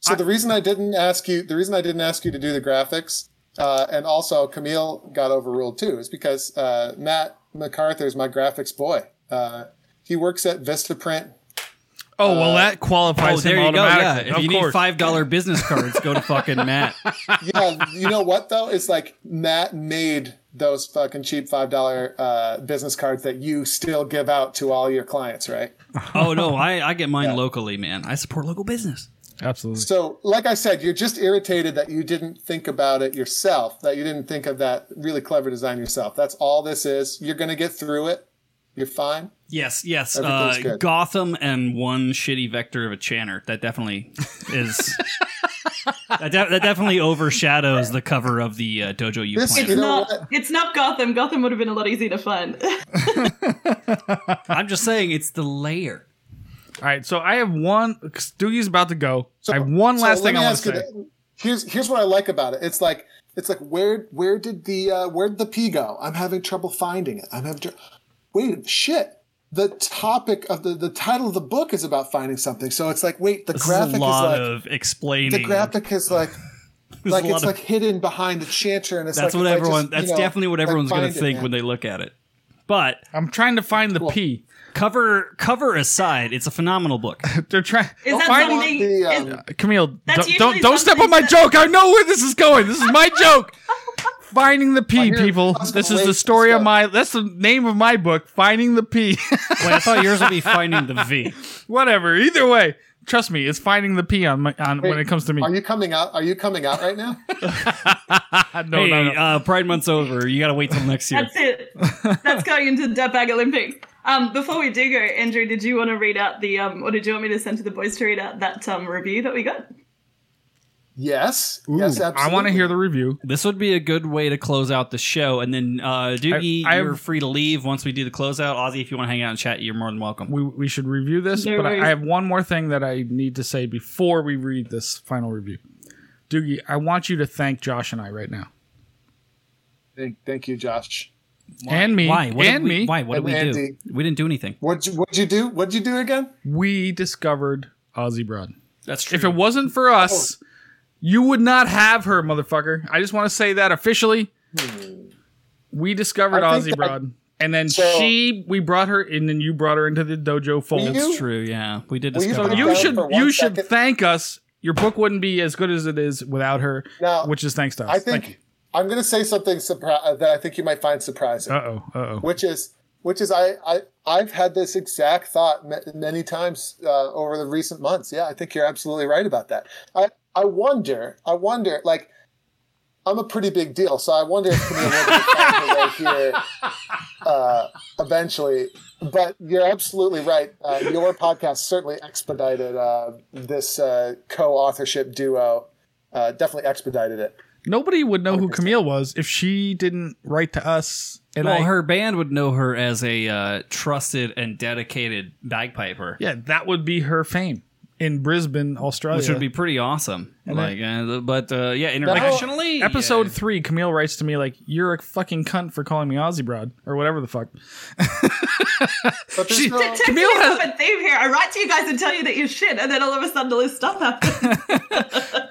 So the reason I didn't ask you, the reason I didn't ask you to do the graphics, uh, and also Camille got overruled too, is because uh, Matt MacArthur is my graphics boy. Uh, he works at Vistaprint. Oh well, that qualifies Oh, there him you go. Yeah, automatically. if of you course. need five dollar business cards, go to fucking Matt. Yeah, you know what though? It's like Matt made those fucking cheap five dollar uh, business cards that you still give out to all your clients, right? Oh no, I, I get mine locally, man. I support local business. Absolutely. So, like I said, you're just irritated that you didn't think about it yourself, that you didn't think of that really clever design yourself. That's all this is. You're going to get through it. You're fine. Yes, yes. Uh, good. Gotham and one shitty vector of a Chanter. That definitely is. that, de- that definitely overshadows the cover of the uh, Dojo U This- planner. You know not, what? it's not Gotham. Gotham would have been a lot easier to find. I'm just saying it's the layer. All right, so I have one. Doogie's about to go. So- I have one so last let thing me I want ask to you say. that- Here's here's what I like about it. It's like it's like where where did the uh, where did the P go? I'm having trouble finding it. I'm having tr- wait shit. The topic of the the title of the book is about finding something. So it's like wait the This graphic is a is, lot like of explaining. the graphic is like There's like it's of- like hidden behind the chanter and it's that's like what everyone. just, you that's know, definitely what like, everyone's going to find it, think man. when they look at it. But I'm trying to find the P. cover cover aside, it's a phenomenal book. They're trying. Is that Finding- something? the, is- um, Camille, don't don't, don't step on my something joke. I know where this is going. This is my joke. Finding the P, people. This is the late story of my. That's the name of my book. Finding the P. Wait, I thought yours would be finding the V. Whatever. Either way, trust me, it's finding the P on my on when it comes to me. Are you coming out? Are you coming out right now? no, hey, no, no. Uh, Pride Month's over. You got to wait till next year. That's it. That's going into the Dirtbag Olympics. Um, before we do go, Andrew, did you want to read out the, um, or did you want me to send to the boys to read out that um, review that we got? Yes. yes, I want to hear the review. This would be a good way to close out the show, and then uh, Doogie, I- I you're have- free to leave once we do the closeout. Ozzy, if you want to hang out and chat, you're more than welcome. We, we should review this, No but I. I have one more thing that I need to say before we read this final review. Doogie, I want you to thank Josh and I right now. Thank, thank you, Josh. And me. Why? What did and we, me. Why? What did And we do? We didn't do anything. What'd you, what'd you do? What'd you do again? We discovered Ozzy Broad. That's true. If it wasn't for us, you would not have her, motherfucker. I just want to say that officially. We discovered I Ozzy that- Broad. And then So- she, we brought her in, and you brought her into the dojo fold. you- That's true. Yeah, we did Will you discover. put you should for one you should second? thank us. Your book wouldn't be as good as it is without her, Now, which is thanks to us. I think I'm going to say something surpri- that I think you might find surprising, Uh oh. Uh oh. which is which is I, I I've had this exact thought many times uh, over the recent months. Yeah, I think you're absolutely right about that. I I wonder I wonder like I'm a pretty big deal, so I wonder if Camille will find her way here uh, eventually. But you're absolutely right. Uh, your podcast certainly expedited uh, this uh, co-authorship duo. Uh, definitely expedited it. Nobody would know who Camille was if she didn't write to us. And well, I, her band would know her as a uh, trusted and dedicated bagpiper, yeah, that would be her fame in Brisbane, Australia. which would be pretty awesome. like, uh, but uh, yeah, internationally, Episode yeah. three, Camille writes to me like, "You're a fucking cunt for calling me Aussie broad or whatever the fuck." But She- no, To Camille has- a theme here. I write to you guys and tell you that you're shit, and then all of a sudden all this stuff happens.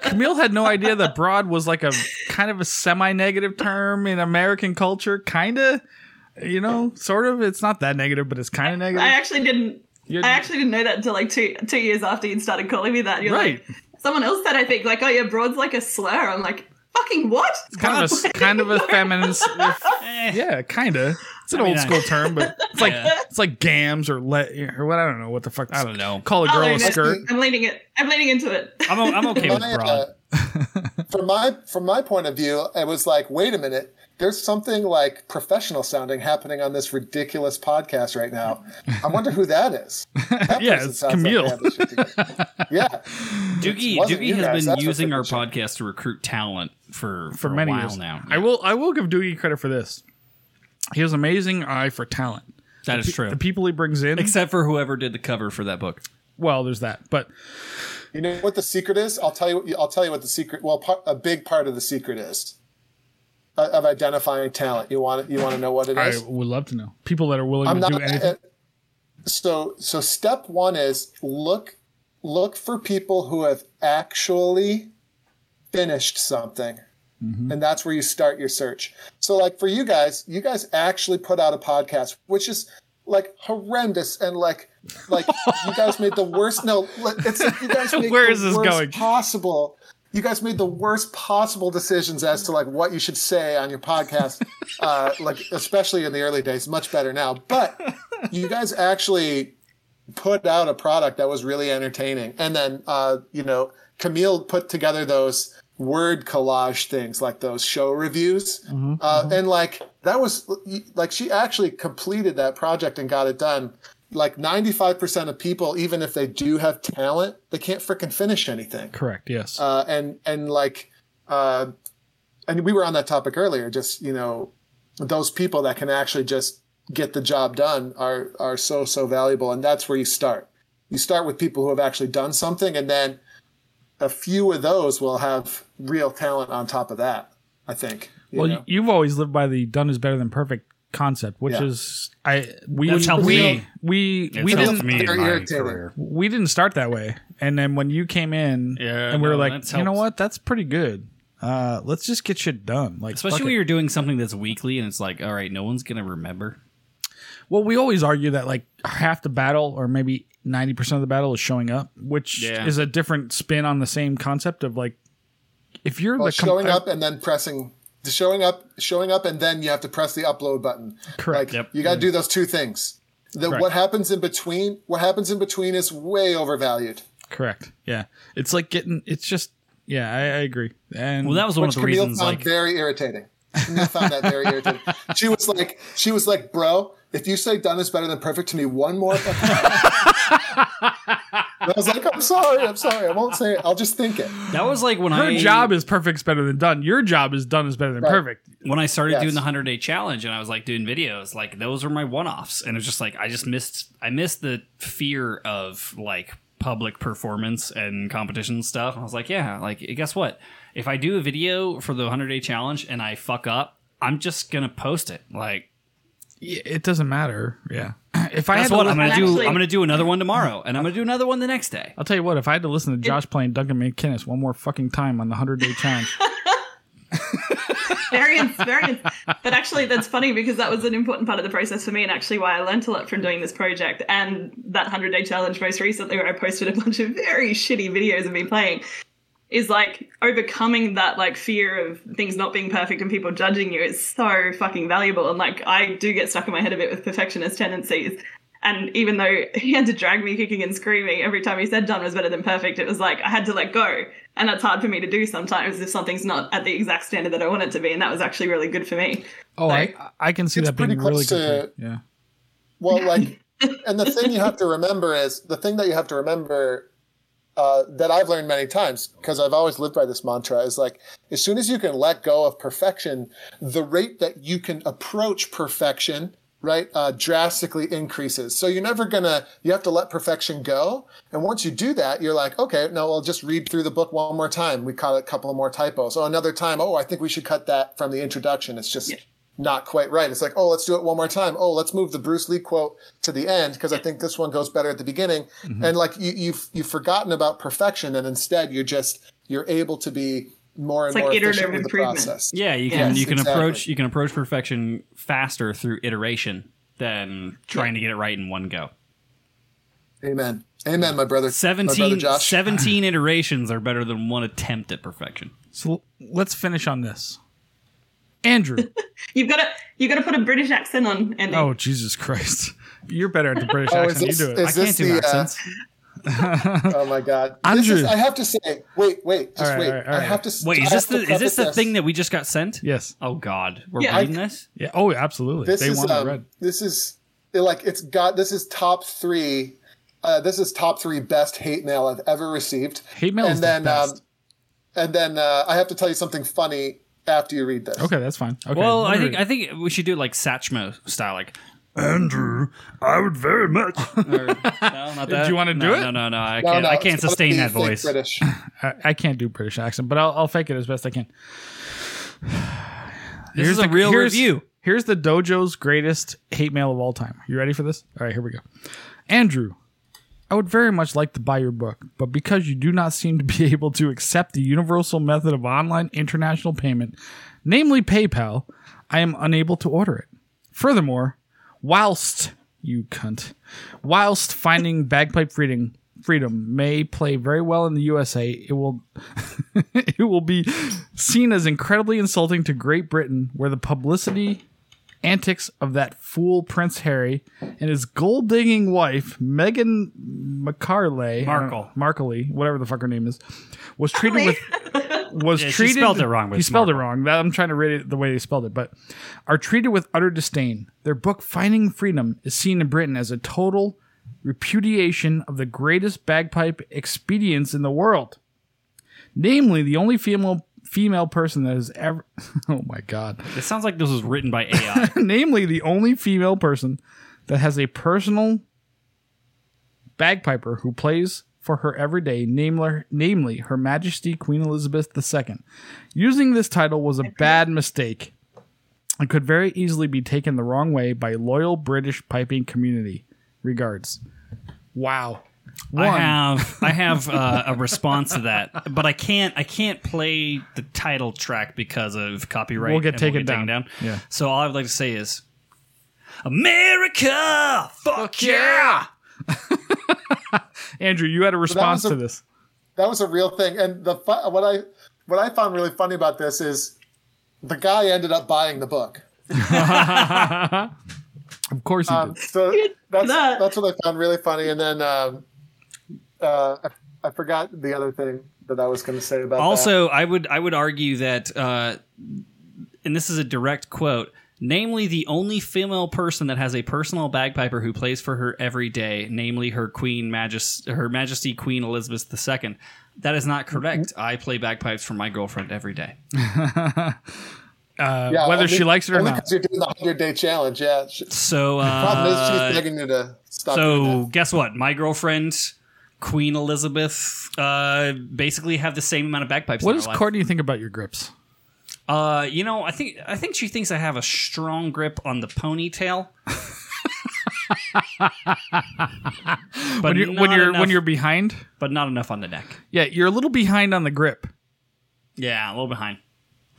Camille had no idea that broad was like a kind of a semi-negative term in American culture, kind of. You know, sort of. It's not that negative, but it's kind of negative. I actually didn't. You're- I actually didn't know that until like two two years after you'd started calling me that. You're Right. like, someone else said, I think, like, oh, yeah, broad's like a slur. I'm like, fucking what? It's kind of a kind of a feminine. Yeah, kind of. It's an I mean, old I- school term, but it's like Yeah. it's like gams or let or what I don't know what the fuck. I don't know. Call a I'll girl a skirt. I'm leaning it. I'm leaning into it. I'm, o- I'm okay with broad. uh, from my from my point of view, it was like, wait a minute, there's something like professional sounding happening on this ridiculous podcast right now. I wonder who that is. That Yeah, person it's sounds like Camille. they have this shit together. yeah, Doogie, Doogie has guys, been that's using our sure. podcast to recruit talent for, for a many while years now. I will I will give Doogie credit for this. He has amazing eye for talent. That is true. The people he brings in. Except for whoever did the cover for that book. well, there's that, but You know what the secret is? I'll tell you. I'll tell you what the secret. Well, part, a big part of the secret is of identifying talent. You want You want to know what it I would love to know people that are willing I'm to not. do anything. uh, so so step one is look look for people who have actually finished something. And that's where you start your search. So like for you guys, you guys actually put out a podcast, which is like horrendous and like like you guys made the worst no it's like you guys made Where the this worst going? possible you guys made the worst possible decisions as to like what you should say on your podcast uh like especially in the early days much better now. But you guys actually put out a product that was really entertaining. And then uh you know camille put together those word collage things like those show reviews. Uh, and like that was like she actually completed that project and got it done like 95% of people even if they do have talent they can't freaking finish anything Correct. Yes. uh, and and like uh, and we were on that topic earlier just you know those people that can actually just get the job done are are so so valuable and that's where you start you start with people who have actually done something and then a few of those will have real talent on top of that i think you well, know? you've always lived by the "done is better than perfect" concept, which Yeah. is I we That's helped we me. we It's we didn't me in my we didn't start that way, and then when you came in, Yeah, and we were no, like, that's you know what, that's pretty good. Uh, let's just get shit done. Like, Especially when it. you're doing something that's weekly and it's like, all right, no one's gonna remember. Well, we always argue that like half the battle, or maybe ninety percent of the battle, is showing up, which Yeah. is a different spin on the same concept of like if you're Well, the com- showing up and then pressing showing up showing up and then you have to press the upload button Correct. like Yep. you got to mm-hmm. do those two things the, Correct. what happens in between what happens in between is way overvalued Correct. Yeah, it's like getting. It's just. Yeah, I, I agree. And Well, that was one which of the Camille reasons. Like, very irritating Camille found that very irritating she was like she was like bro if you say done is better than perfect to me one more time I was like I'm sorry I'm sorry I won't say it I'll just think it that was like when her I job is perfect's better than done. Your job is done is better than Right. perfect. when I started Yes. doing the hundred day challenge and I was like doing videos, like those were my one offs, and it was just like I just missed I missed the fear of like public performance and competition stuff. I was like, yeah, like guess what? If I do a video for the hundred day challenge and I fuck up, I'm just gonna post it. Like Yeah, It doesn't matter. Yeah. If I had that's to what li- I'm gonna do. Actually- I'm gonna do another one tomorrow, and I'm gonna do another one the next day. I'll tell you what. If I had to listen to Josh playing Duncan McInnes one more fucking time on the hundred day challenge, variance, variance. But actually, that's funny because that was an important part of the process for me, and actually why I learned a lot from doing this project and that 100 day challenge most recently, where I posted a bunch of very shitty videos of me playing, is like overcoming that like fear of things not being perfect and people judging you is so fucking valuable. And like, I do get stuck in my head a bit with perfectionist tendencies. And even though he had to drag me kicking and screaming every time he said done was better than perfect, it was like I had to let go. And that's hard for me to do sometimes if something's not at the exact standard that I want it to be. And that was actually really good for me. oh, Like- I I can see that being pretty really good. for you. Yeah. Well, like, and the thing you have to remember is the thing that you have to remember uh, that I've learned many times because I've always lived by this mantra is like, as soon as you can let go of perfection, the rate that you can approach perfection, right, uh, drastically increases. So you're never gonna, you have to let perfection go. And once you do that, you're like, okay, no, I'll just read through the book one more time. We caught a couple of more typos. Oh, another time. Oh, I think we should cut that from the introduction. It's just, not quite right. It's like, oh, let's do it one more time. Oh, let's move the Bruce Lee quote to the end because I think this one goes better at the beginning. Mm-hmm. And like you, you've you've forgotten about perfection, and instead you're just you're able to be more and like more iterative efficient with the process. Yeah, you can Yes, you can exactly. approach you can approach perfection faster through iteration than trying to get it right in one go. Amen. Amen, my brother. my brother 17, Josh. 17 iterations are better than one attempt at perfection. So let's finish on this. Andrew. You've got to you've got to put a British accent on, Andy. oh Jesus Christ! You're better at the British Oh, accent. this- you do it. I can't do the, uh, accents. Oh my God. Andrew. This is, I have to say, wait, wait, just All right, wait. all right, all I have to. Wait, I is this have the is this preface the thing that we just got sent? yes. Oh God, we're Yeah, reading this. Yeah. Oh, absolutely. This they is want um, read. this is like it's got this is top three. Uh, this is top three best hate mail I've ever received. Hate mail and is then the best. um, and then uh, I have to tell you something funny after you read this. okay, that's fine. Okay. Well, I think I think we should do it like Satchmo style, like Andrew, I would very much. Or- no, not that. you wanna do No, it? No, no, no. I No, can't. no, I can't sustain that voice. British. I, I can't do British accent, but I'll, I'll fake it as best I can. This is a the- real here's- review. Here's the dojo's greatest hate mail of all time. You ready for this? All right, here we go. Andrew, I would very much like to buy your book, but because you do not seem to be able to accept the universal method of online international payment, namely PayPal, I am unable to order it. Furthermore, whilst you cunt, whilst finding bagpipe freedom freedom may play very well in the USA, it will it will be seen as incredibly insulting to Great Britain, where the publicity antics of that fool Prince Harry and his gold digging wife Meghan McCarley uh, Markle. Markley, whatever the fuck her name is, was treated with was Yeah, she treated spelled it wrong, but He it's spelled it Markle. wrong. That, I'm trying to read it the way they spelled it, but are treated with utter disdain. Their book Finding Freedom is seen in Britain as a total repudiation of the greatest bagpipe expedients in the world. Namely, the only female female person that has ever oh my god It sounds like this was written by AI. namely the only female person that has a personal bagpiper who plays for her every day, namely, namely Her Majesty Queen Elizabeth II. Using this title was a bad mistake and could very easily be taken the wrong way by loyal British piping community. Regards. Wow. I have I have uh, a response to that, but I can't I can't play the title track because of copyright. We'll get and taken down. Yeah. So all I'd like to say is, America, fuck yeah! Andrew, you had a response was to this. That was a real thing. And the what I what I found really funny about this is the guy ended up buying the book. Of course he Um, did. so that's that. that's what I found really funny. And then um, uh, I, I forgot the other thing that I was going to say about that. Also, I would I would argue that, uh, and this is a direct quote. Namely, the only female person that has a personal bagpiper who plays for her every day, namely her Queen Majest- her Majesty Queen Elizabeth II. That is not correct. I play bagpipes for my girlfriend every day. Yeah, whether only- she likes it or only not. 'cause You're doing the hundred day challenge. Yeah. She- So, Problem is, uh, she's begging you to stop. doing so that. guess what? My girlfriend, Queen Elizabeth, uh, basically have the same amount of bagpipes. What in does her life. Courtney think about your grips? Uh, you know, I think I think she thinks I have a strong grip on the ponytail. but When you're when not you're enough, when you're behind? but not enough on the neck. Yeah, you're a little behind on the grip. Yeah, a little behind.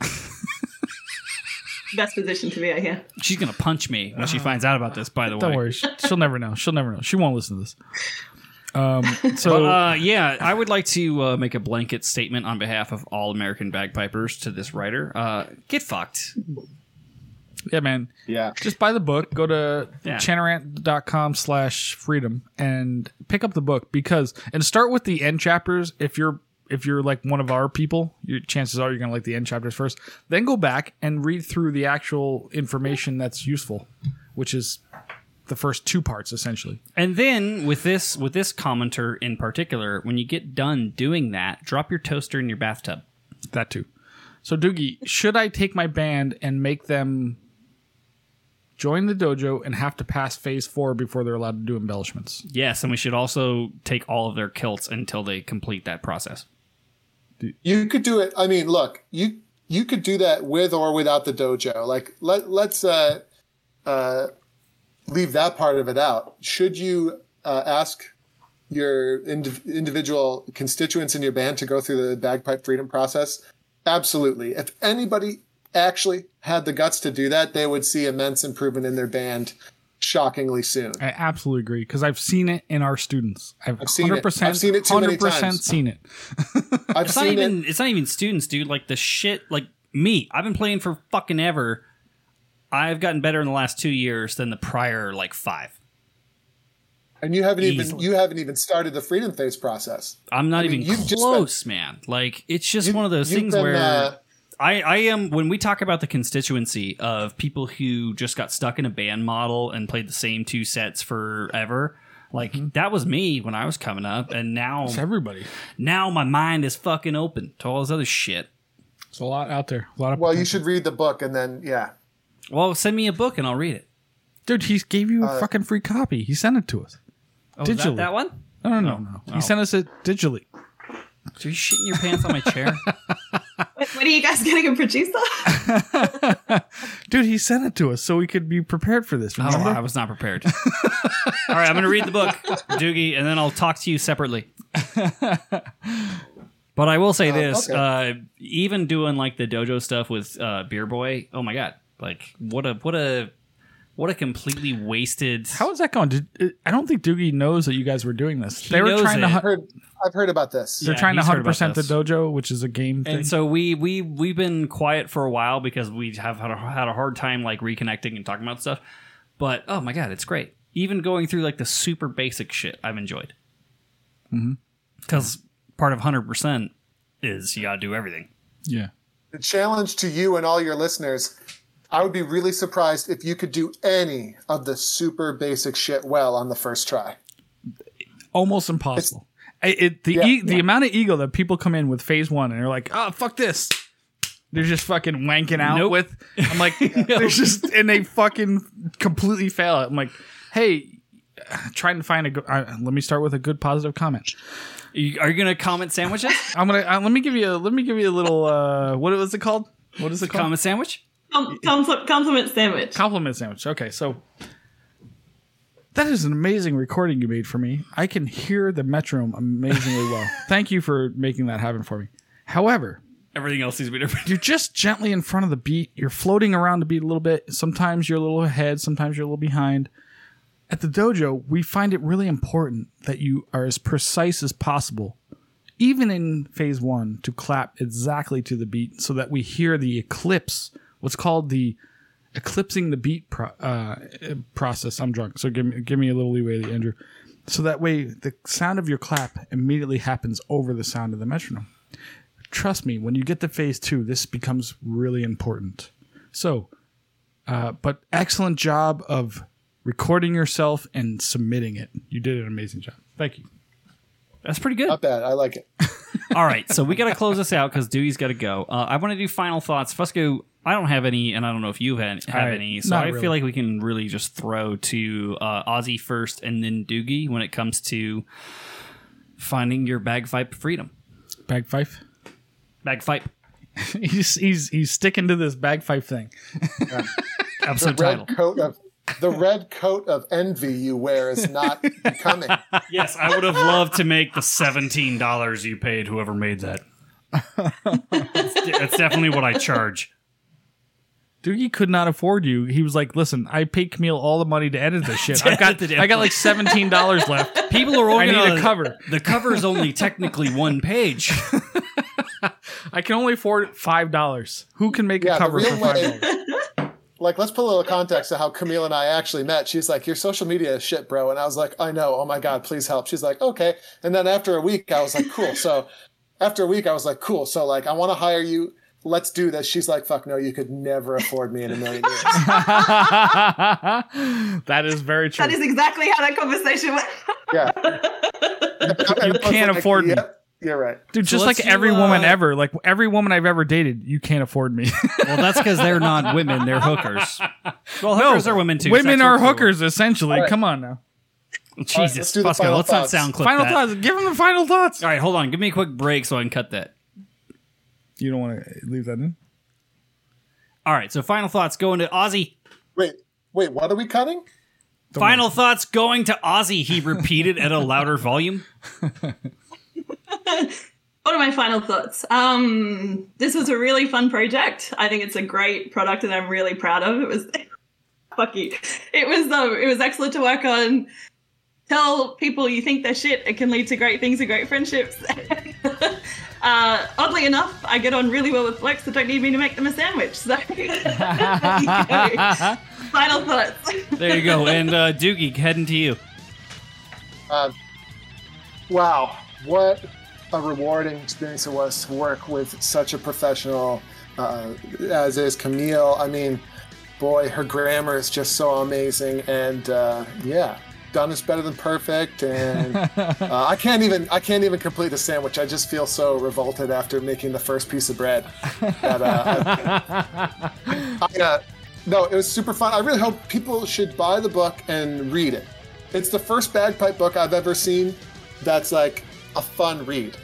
Best position to be, I hear. She's gonna punch me when she finds out about this. By the way, Don't worry, she- she'll never know. She'll never know. She won't listen to this. Um, so But, uh, yeah, I would like to uh, make a blanket statement on behalf of all American bagpipers to this writer. Uh, get fucked. yeah, man, Yeah. just buy the book. Go to Yeah. chanarant.com slash freedom and pick up the book because and start with the end chapters. If you're if you're like one of our people, your chances are you're gonna like the end chapters first. Then go back and read through the actual information that's useful, which is the first two parts essentially. And then with this with this commenter in particular, when you get done doing that, drop your toaster in your bathtub. That too. So Doogie, should I take my band and make them join the dojo and have to pass phase four before they're allowed to do embellishments? Yes, and we should also take all of their kilts until they complete that process. You could do it. I mean, look, you you could do that with or without the dojo. Like let let's uh, uh, leave that part of it out. Should you uh, ask your indiv- individual constituents in your band to go through the bagpipe freedom process? Absolutely. If anybody actually had the guts to do that, they would see immense improvement in their band shockingly soon. I absolutely agree because I've seen it in our students. I've, I've seen it. 100%, I've seen it too many 100% times. seen it. I've It's not seen even it. it's not even students, dude. Like the shit like me. I've been playing for fucking ever. I've gotten better in the last two years than the prior like five. And you haven't even you haven't even started the freedom phase process. I'm not mean, even you've just close, man. Like it's just You've- one of those things been, where uh, I, I am when we talk about the constituency of people who just got stuck in a band model and played the same two sets forever. Like Mm-hmm. that was me when I was coming up, and now It's everybody. now my mind is fucking open to all this other shit. It's a lot out there. A lot of Well, you should read the book and then yeah. Well, send me a book and I'll read it. Dude, he gave you a Uh, fucking free copy. He sent it to us. Oh, is that, Digitally. that one? No, no, no, no. Oh. He sent us it digitally. So you shitting your pants on my chair? What are you guys going getting a producer? Dude, he sent it to us so we could be prepared for this. Oh, Remember? I was not prepared. All right, I'm going to read the book, Doogie, and then I'll talk to you separately. But I will say this: okay. uh, even doing like the dojo stuff with uh, Beer Boy, oh my god, like what a what a what a completely wasted. How is that going? Did, uh, I don't think Doogie knows that you guys were doing this. they were knows trying to. it. hu- I've heard, I've heard about this. They're Yeah, trying to hundred percent the dojo, which is a game thing. And so we we we've been quiet for a while because we have had a, had a hard time like reconnecting and talking about stuff. But oh my god, it's great. Even going through like the super basic shit, I've enjoyed. Because part of hundred percent is you gotta do everything. yeah. The challenge to you and all your listeners, I would be really surprised if you could do any of the super basic shit well on the first try. almost impossible. I- it, the Yeah, e- the amount of ego that people come in with phase one and they're like, oh fuck this. They're just fucking wanking out Nope. with. I'm like, they're just and they fucking completely fail it. I'm like, hey, trying to find a good. Uh, let me start with a good positive comment. You- Are you gonna comment sandwiches? I'm gonna uh, let me give you a let me give you a little uh what was it called? What is it called? comment sandwich? Com- compl- compliment sandwich. Compliment sandwich. Okay, so that is an amazing recording you made for me. I can hear the metronome amazingly well. Thank you for making that happen for me. However, Everything else seems to be different. you're just gently in front of the beat. You're floating around the beat a little bit. Sometimes you're a little ahead, sometimes you're a little behind. At the dojo, we find it really important that you are as precise as possible, even in phase one, to clap exactly to the beat so that we hear the eclipse, what's called the eclipsing the beat pro- uh, process. I'm drunk, so give me, give me a little leeway, Andrew. So that way, the sound of your clap immediately happens over the sound of the metronome trust me, when you get to phase two, this becomes really important. So, uh, but excellent job of recording yourself and submitting it. You did an amazing job. Thank you. That's pretty good. Not bad. I like it. All right, so we got to close this out because Dewey's got to go. Uh, I want to do final thoughts. Fusco, I don't have any, and I don't know if you have, have I- any. So I really. feel like we can really just throw to uh, Ozzy first and then Doogie when it comes to finding your bagpipe freedom. Bagpipe. Bagpipe. he's he's he's sticking to this bagpipe thing. The Episode red title. coat of the red coat of envy you wear is not becoming. Yes, I would have loved to make the seventeen dollars you paid whoever made that. it's, it's definitely what I charge. Doogie could not afford you. He was like, "Listen, I paid Camille all the money to edit this shit. I've got the I got like seventeen dollars left. People are only I only need gonna, a cover. The cover is only technically one page. I can only afford five dollars. Who can make Yeah, a cover for five way- dollars? Like, let's put a little context to how Camille and I actually met. She's like, "Your social media is shit, bro," and I was like, "I know. Oh my god, please help." She's like, "Okay." And then after a week, I was like, "Cool." So after a week, I was like, "Cool." So like, I want to hire you. Let's do this. She's like, "Fuck no, you could never afford me in a million years." that is very true. That is exactly how that conversation went. Yeah, you can't afford me. Yep, you're right. Dude, just let's like do, every woman uh, ever, like every woman I've ever dated, you can't afford me. Well, that's because they're not women; they're hookers. Well, hookers are women too. Women are workers hookers, essentially. All right. Come on now. Jesus, let's do the Fusco, final let's not thoughts. sound clip final that. thoughts. Give them the final thoughts. All right, hold on. Give me a quick break so I can cut that. You don't want to leave that in? All right, so final thoughts going to Ozzy. Wait, wait. What are we cutting? final thoughts going to Ozzy. He repeated at a louder volume. What are my final thoughts? Um, this was a really fun project. I think it's a great product that I'm really proud of. It was fuck you. It was um, it was excellent to work on. Tell people you think they're shit. It can lead to great things and great friendships. uh, oddly enough, I get on really well with Flex that don't need me to make them a sandwich. So, there you go. final thoughts. There you go. And uh, Doogie, heading to you. Um, wow, what a rewarding experience it was to work with such a professional uh, as is Camille. I mean, boy, her grammar is just so amazing, and uh, yeah, done is better than perfect. And uh, I can't even I can't even complete the sandwich. I just feel so revolted after making the first piece of bread. That, uh, I, uh, no, it was super fun. I really hope people should buy the book and read it. It's the first bagpipe book I've ever seen that's like a fun read.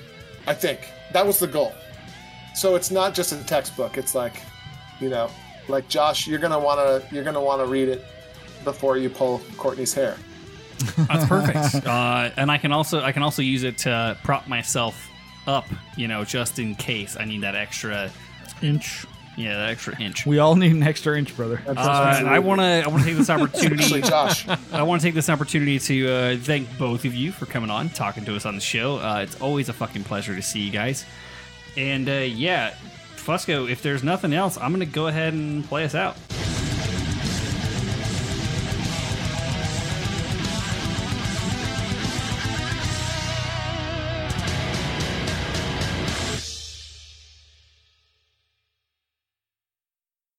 I think that was the goal. So it's not just a textbook. It's like, you know, like Josh, you're gonna wanna you're gonna wanna read it before you pull Courtney's hair. That's perfect. uh, and I can also I can also use it to prop myself up, you know, just in case I need that extra, Inch. Yeah, that extra inch. We all need an extra inch, brother. Uh, I want to I want to take this opportunity. Actually, Josh, I want to take this opportunity to uh, thank both of you for coming on, talking to us on the show. Uh, it's always a fucking pleasure to see you guys. And uh, yeah, Fusco, if there's nothing else, I'm gonna go ahead and play us out.